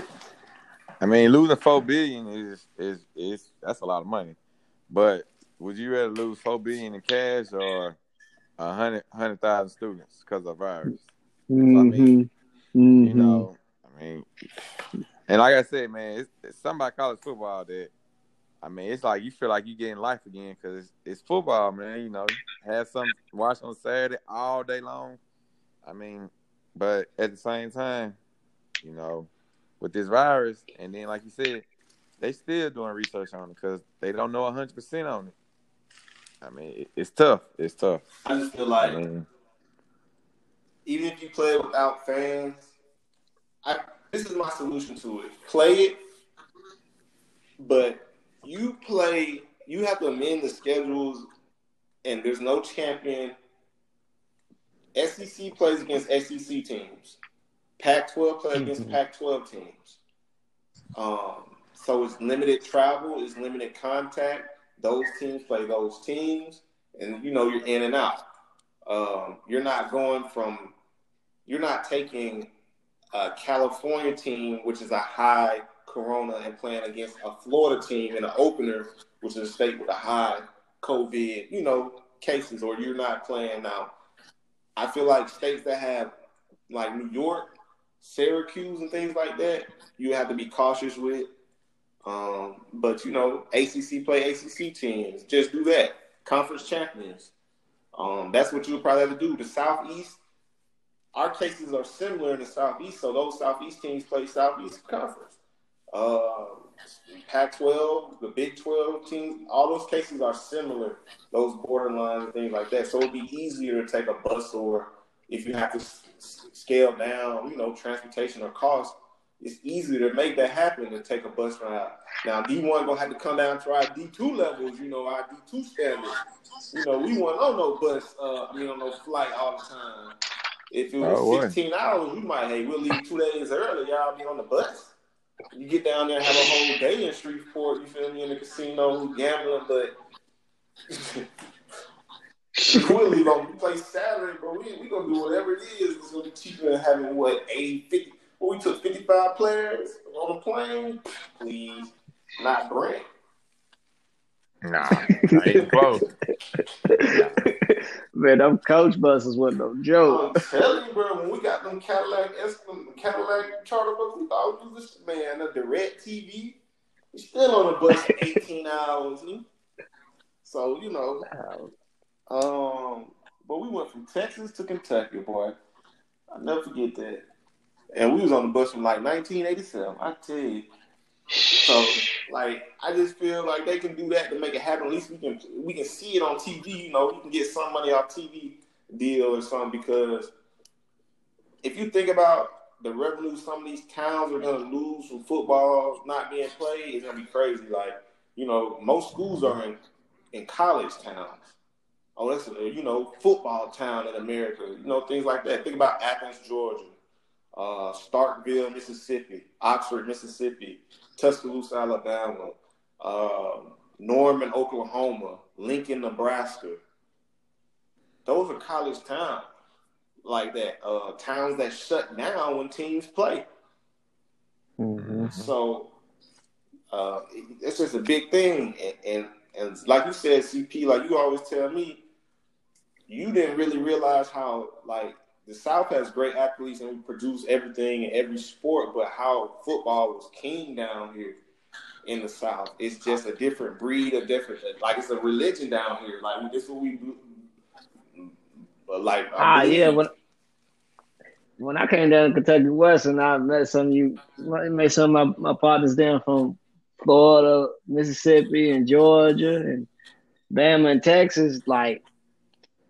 I mean, losing four billion is is is that's a lot of money. But would you rather lose four billion in cash or a hundred hundred thousand students because of virus? Mm-hmm. I mean, mm-hmm. you know, I mean, and like I said, man, it's, it's something about college football that I mean, it's like you feel like you getting life again because it's, it's, football, man. You know, have some watch on Saturday all day long. I mean, but at the same time, you know, with this virus, and then like you said, they still doing research on it because they don't know hundred percent on it. I mean, it, it's tough. It's tough. I just feel like I mean, even if you play without fans, I this is my solution to it. Play it, but you play. You have to amend the schedules, and there's no champion. SEC plays against SEC teams. Pac-12 plays against mm-hmm. Pac-12 teams. Um, so it's limited travel, it's limited contact. Those teams play those teams, and you know you're in and out. Um, you're not going from, you're not taking a California team, which is a high corona, and playing against a Florida team in an opener, which is a state with a high COVID, you know, cases, or you're not playing now. I feel like states that have like New York, Syracuse, and things like that, you have to be cautious with. Um, but you know, ACC play ACC teams. Just do that. Conference champions. Um, that's what you would probably have to do. The Southeast, our cases are similar in the Southeast, so those Southeast teams play Southeast Conference. Uh, Pac-12, the Big 12 teams, all those cases are similar. Those borderlines and things like that. So it'd be easier to take a bus or if you have to s- scale down, you know, transportation or cost it's easier to make that happen than take a bus ride. Now D one gonna have to come down to our D two levels, you know, our D two standards. You know, we want on no bus, uh, I mean on no flight all the time. If it was oh, 16 hours, we might, hey, we'll leave two days early, y'all be on the bus. You get down there and have a whole day in Shreveport, you feel me, in the casino, gambling, but we'll leave on we play Saturday, bro. We we gonna do whatever it is. It's gonna be cheaper than having what, 80, 50 we took 55 players on a plane, please, not Brent. Nah, not even close. Man, them coach buses wasn't no joke. I'm telling you, bro, when we got them Cadillac Cadillac charter buses, we thought we was man, a DirecTV. We still on the bus 18 hours. So, you know. Um, but we went from Texas to Kentucky, boy. I'll never forget that and we was on the bus from like 1987. I tell you. So like I just feel like they can do that to make it happen. At least we can we can see it on TV. You know, we can get some money off TV deal or something. Because if you think about the revenue some of these towns are to lose from football not being played, it's going to be crazy. Like you know, most schools are in in college towns. Oh, that's a, you know football town in America. You know things like that. Think about Athens, Georgia uh, Starkville, Mississippi, Oxford, Mississippi, Tuscaloosa, Alabama, uh, Norman, Oklahoma, Lincoln, Nebraska. Those are college towns like that. Uh, towns that shut down when teams play. Mm-hmm. So uh, it's just a big thing, and, and and like you said, CP, like you always tell me, you didn't really realize how like the South has great athletes and we produce everything in every sport, but how football was king down here in the South, it's just a different breed, a different like it's a religion down here. Like this is what we do. But like, I Ah, believe- yeah. When when I came down to Kentucky Wesleyan, I met some of you, met some of my, my partners down from Florida, Mississippi, and Georgia, and Bama and Texas. Like,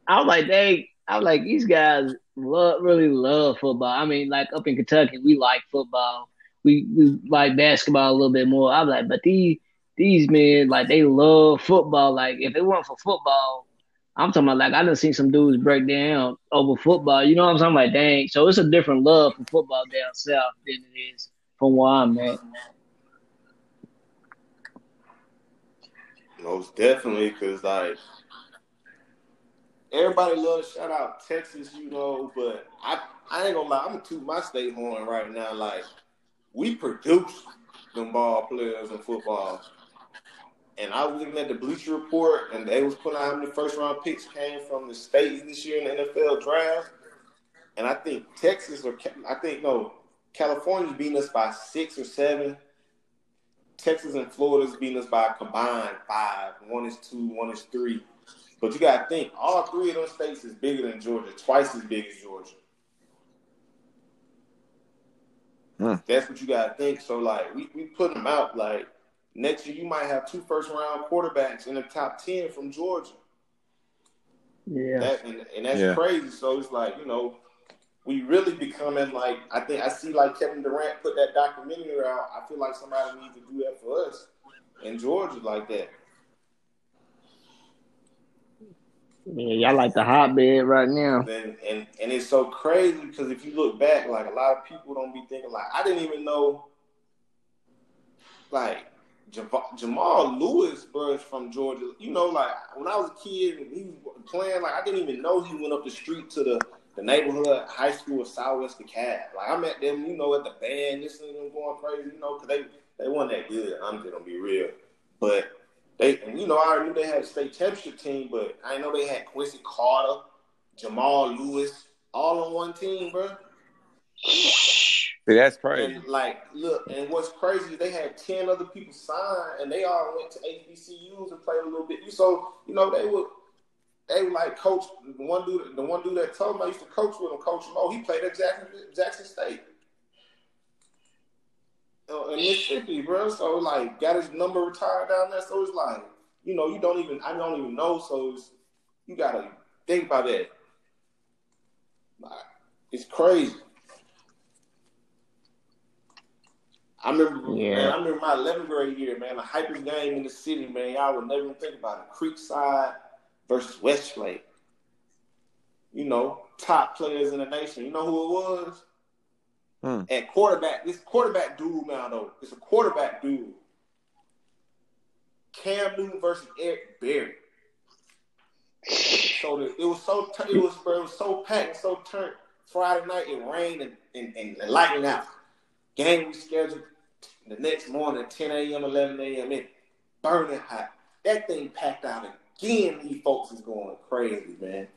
I was like, they, I was like, these guys love, really love football. I mean, like up in Kentucky, we like football. We we like basketball a little bit more. I'm like, but these these men, like, they love football. Like, if it weren't for football, I'm talking about like I done seen some dudes break down over football. You know what I'm saying? Like, dang. So it's a different love for football down south than it is from where I'm at. Most definitely, because like everybody loves shout out Texas, you know, but I I ain't gonna lie, I'm gonna my state horn right now. Like we produce them ball players in football. And I was looking at the Bleacher Report, and they was putting out how many first round picks came from the states this year in the NFL draft. And I think Texas or I think no, California's beating us by six or seven. Texas and Florida's beating us by combined five. One is two, one is three. But you gotta think, all three of those states is bigger than Georgia, twice as big as Georgia. Hmm. That's what you gotta think. So like we, we put them out like next year you might have two first round quarterbacks in the top ten from Georgia. Yeah. That and, and that's Yeah. crazy. So it's like, you know, we really becoming like I think I see like Kevin Durant put that documentary out. I feel like somebody needs to do that for us in Georgia like that. Yeah, y'all like the hotbed right now. And and and it's so crazy because if you look back, like a lot of people don't be thinking like I didn't even know like Jamal Lewis, bro, from Georgia. You know, like when I was a kid and he was playing, like I didn't even know he went up the street to the, the neighborhood high school of Southwest DeKalb. Like I met them, you know, at the band, listening to them going crazy, you know, because they they weren't that good. I'm just gonna be real, but they and you know I already knew they had a state championship team, but I know they had Quincy Carter, Jamal Lewis, all on one team, bro. See, that's crazy. And like, look, and what's crazy is they had ten other people sign, and they all went to HBCUs and played a little bit. So you know they would, they were like coach. The one dude, the one dude that told me I used to coach with him, Coach Mo. He played at Jackson, Jackson State, Uh, in Mississippi, bro. So like, got his number retired down there. So it's like, you know, you don't even, I don't even know. So it's, you gotta think about that. Like, it's crazy. I remember, Yeah. man, I remember my 11th grade year, man, the hypest game in the city, man. Y'all would never even think about it. Creekside versus Westlake. You know, top players in the nation. You know who it was? Hmm. At quarterback, this quarterback dude now though, it's a quarterback dude. Cam Newton versus Eric Berry. So the, it was so it was it was so packed, so turned. Friday night it rained and, and, and, and lightning out. Game rescheduled the next morning, 10 a.m., 11 a.m. It burning hot. That thing packed out again. These folks is going crazy, man.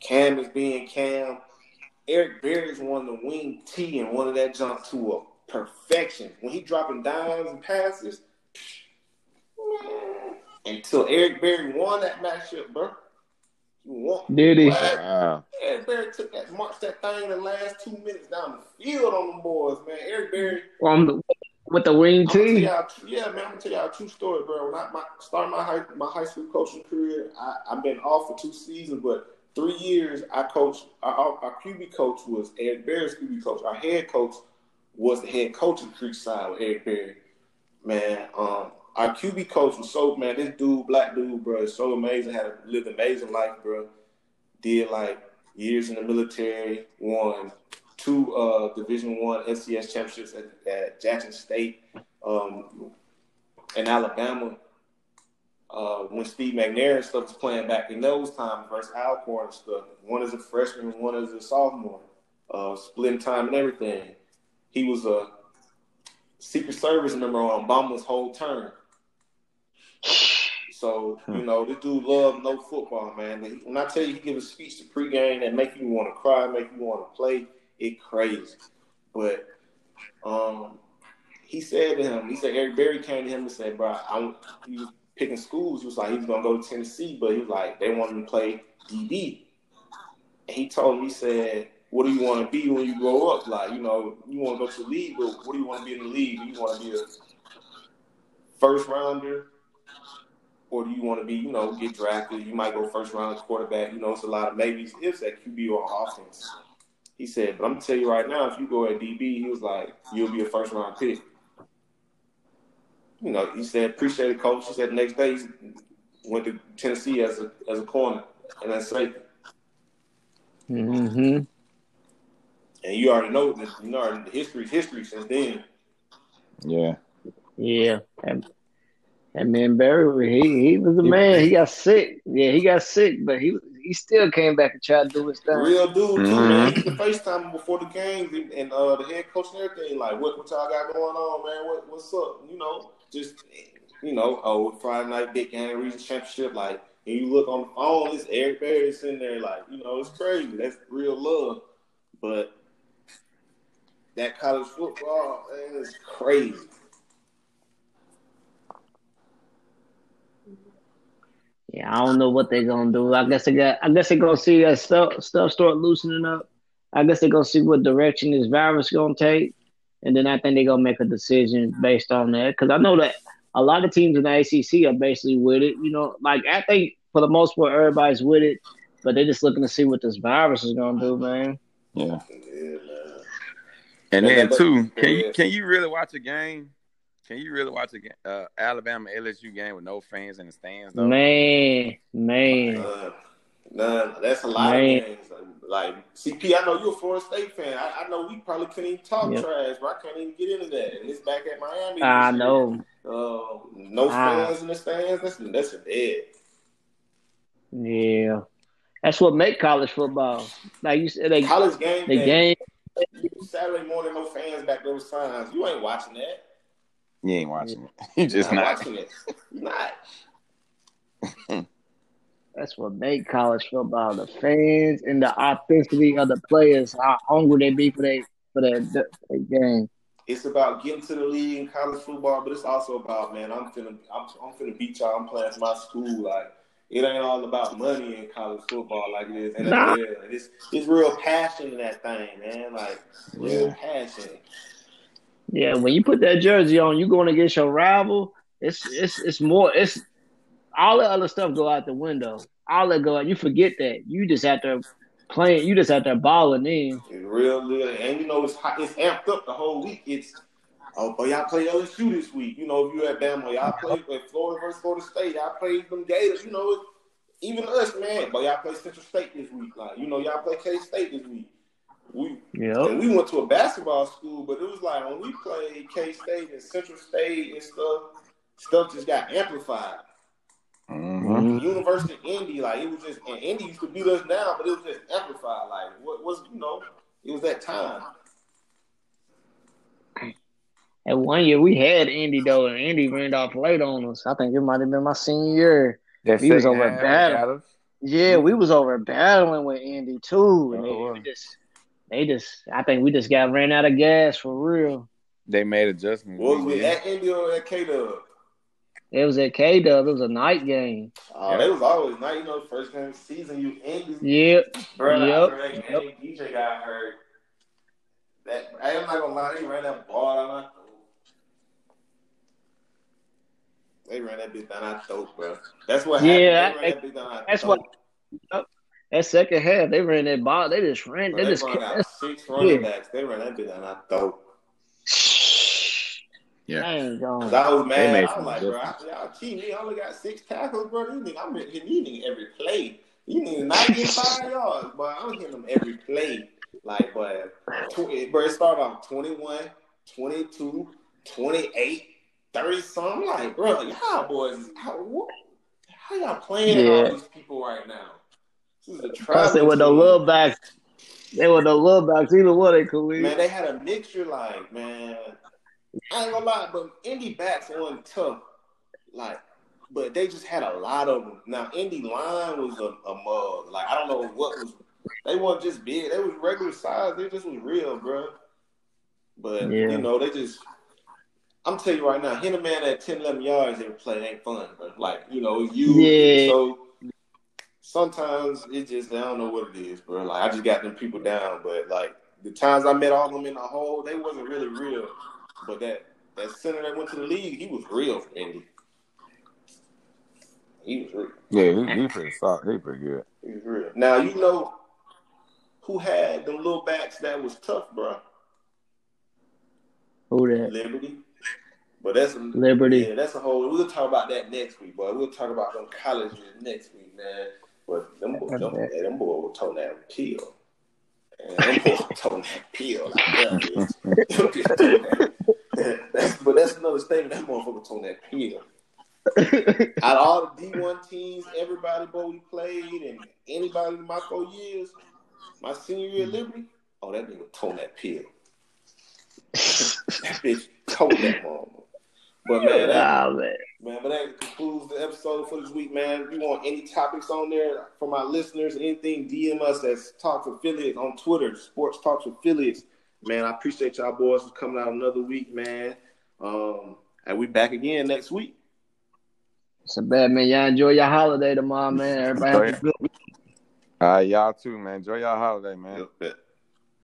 Cam is being Cam. Eric Berry's won the wing T and one of that jump to a perfection. When he dropping dimes and passes, until Eric Berry won that matchup, bro. He won. Did he? What? Wow. Eric Berry took that, marched that thing in the last two minutes down the field on them boys, man. Eric Berry, On the, with the wing I'm gonna tell tee. yeah, man, I'm gonna tell y'all a true story, bro. When I my, started my high, my high school coaching career, I, I've been off for two seasons, but three years I coached. Our, our, QB coach was Eric Berry's QB coach. Our head coach was the head coach of Creekside with Berry. Man, um, our QB coach was so man. This dude, black dude, bro, is so amazing. Had a, lived amazing life, bro. Did like years in the military. Won two uh, Division One FCS championships at, at Jackson State, um, in Alabama. Uh, when Steve McNair and stuff was playing back in those times versus Alcorn and stuff. One is a freshman, one is a sophomore. Uh, splitting time and everything. He was a Secret Service member on Obama's whole term. So you know, this dude love no football, man. When I tell you he give a speech to pregame that make you want to cry, make you want to play, it crazy. But um, he said to him, he said Eric Berry came to him and said, "Bro, I'm." He was picking schools. He was like he was gonna go to Tennessee, but he was like they wanted to play DB. And he told me, he said, "What do you want to be when you grow up? Like, you know, you want to go to the league, but what do you want to be in the league? Do you want to be a first rounder, or do you want to be, you know, get drafted? You might go first round quarterback. You know, it's a lot of maybes ifs at QB or offense." He said, "But I'm gonna tell you right now, if you go at DB, he was like, you'll be a first round pick." You know, he said, "Appreciate it, coach." He said, the next day he went to Tennessee as a as a corner and as safety. Mm-hmm. And you already know that you know the history's history since then. Yeah. Yeah. And, and man, Berry, he he was a man. He got sick. Yeah, he got sick, but he he still came back and tried to do his thing. Real dude too, Mhm. man. He used to FaceTime before the games and, and uh, the head coach and everything. Like, what what y'all got going on, man? What what's up? You know, just you know, oh Friday night big game, Region Championship. Like, and you look on the phone, it's Eric Berry sitting there. Like, you know, it's crazy. That's real love. But that college football, man, is crazy. Yeah, I don't know what they're gonna do. I guess they got. I guess they're gonna see that stuff stuff start loosening up. I guess they're gonna see what direction this virus gonna take, and then I think they're gonna make a decision based on that. Because I know that a lot of teams in the ACC are basically with it. You know, like I think for the most part everybody's with it, but they're just looking to see what this virus is gonna do, man. Yeah. Yeah. And then too, can you can you really watch a game? Can you really watch a ga- uh, Alabama LSU game with no fans in the stands though? Man, man, Uh, nah, that's a lot Man. of games. Like CP, I know you're a Florida State fan. I, I know we probably couldn't even talk Yep. trash, but I can't even get into that. And it's back at Miami. I year. know. Uh, no Ah. fans in the stands. That's that's a dead. Yeah, that's what make college football. Like you said, they College game the game. Saturday morning, no fans back those with signs. You ain't watching that. You ain't watching it. You just You're not. watching it. Not. That's what make college football. The fans and the authenticity of the players, how hungry they be for their for their, their game. It's about getting to the league in college football, but it's also about man. I'm finna, I'm, I'm finna beat y'all. I'm playing for my school. Like it ain't all about money in college football like it is Nah. It's it's real passion in that thing, man. Like real Yeah. passion. Yeah, when you put that jersey on, you going against your rival. It's it's it's more. It's all the other stuff go out the window. All that go out. You forget that. You just have to playing. You just have to balling in. It's real good, and you know it's hot, it's amped up the whole week. It's oh, but y'all play LSU this week. You know if you at Bama, y'all play at Florida versus Florida State. Y'all play them Gators. You know even us, man. But y'all play Central State this week. Like you know y'all play K State this week. We Yep. And we went to a basketball school, but it was like when we played K State and Central State and stuff, stuff just got amplified. Mhm. University of Indy, like it was just, and Indy used to beat us down, but it was just amplified. Like what was, you know, it was that time. And one year we had Indy though, and Indy ran off late on us. I think it might have been my senior year. That We was over half bad. Yeah, we was over battling with Indy too. And Oh, they, we just, they just, I think we just got ran out of gas for real. They made adjustments. What was We we at Indy or at K Dub? It was at K Dub. It was a night game. Oh, they was always night. You know, first game of season, you Indy. Yep. Bro, Yep. after that game, DJ got hurt. That I'm not gonna lie, they ran that ball down our. They ran that bitch down our throat, bro. That's what happened. Yeah, ran that bitch down our that's throat. what- That second half, they ran that ball. They just ran. Bro, They they just brought out six running Yeah. backs. They ran that bitch down our throat. Yeah. Dang, Cause gone. I was They mad. I was like, bro, difference. I, y'all cheating me. I only got six tackles, bro. You need, I'm hitting you need every play. You need not get five yards, but I'm hitting them every play. Like, but, tw- bro, it started off 21, 22, 28, 30 something. Like, bro, y'all boys, how, what, how y'all playing Yeah. all these people right now? This is a Plus, travel they were the team. little backs. They were the little backs. Either one they could. Man, they had a mixture, like, man. I ain't gonna lie, but Indy backs on tough. Like, but they just had a lot of them. Now, Indy line was a, a mug. Like, I don't know what was. They weren't just big. They was regular size. They just was real, bro. But, Yeah. you know, they just. I'm telling you right now, hitting a man at 10, 11 yards every play ain't fun, bro. Like, you know, you. Yeah. So, sometimes it just I don't know what it is, bro. Like I just got them people down, but like the times I met all of them in the hole, they wasn't really real. But that that center that went to the league, he was real for Indy. He was real. Yeah, he, he pretty solid. He pretty good. He was real. Now you know who had them little backs that was tough, bro. Who that? Liberty. But that's Liberty. Yeah, that's a whole. We'll talk about that next week, but we'll talk about them colleges next week, man. But them boys, them, yeah, them boys were toting that pill. And them boys were toting that pill. Like, that's, but that's another statement. That motherfucker toting that pill. Out of all the D one teams, everybody boy we played, and anybody in my four years, my senior year at Liberty, oh that nigga toting that pill. that bitch told that motherfucker. But man, that, oh, man. man, but that concludes the episode for this week, man. If you want any topics on there from our listeners, anything, DM us as Talks Affiliates on Twitter, Sports Talks Affiliates. Man, I appreciate y'all boys for coming out another week, man. Um, and we back again next week. So bad, man. Y'all enjoy your holiday tomorrow, man. Everybody have a good week. All right, y'all too, man. Enjoy y'all holiday, man. Yep.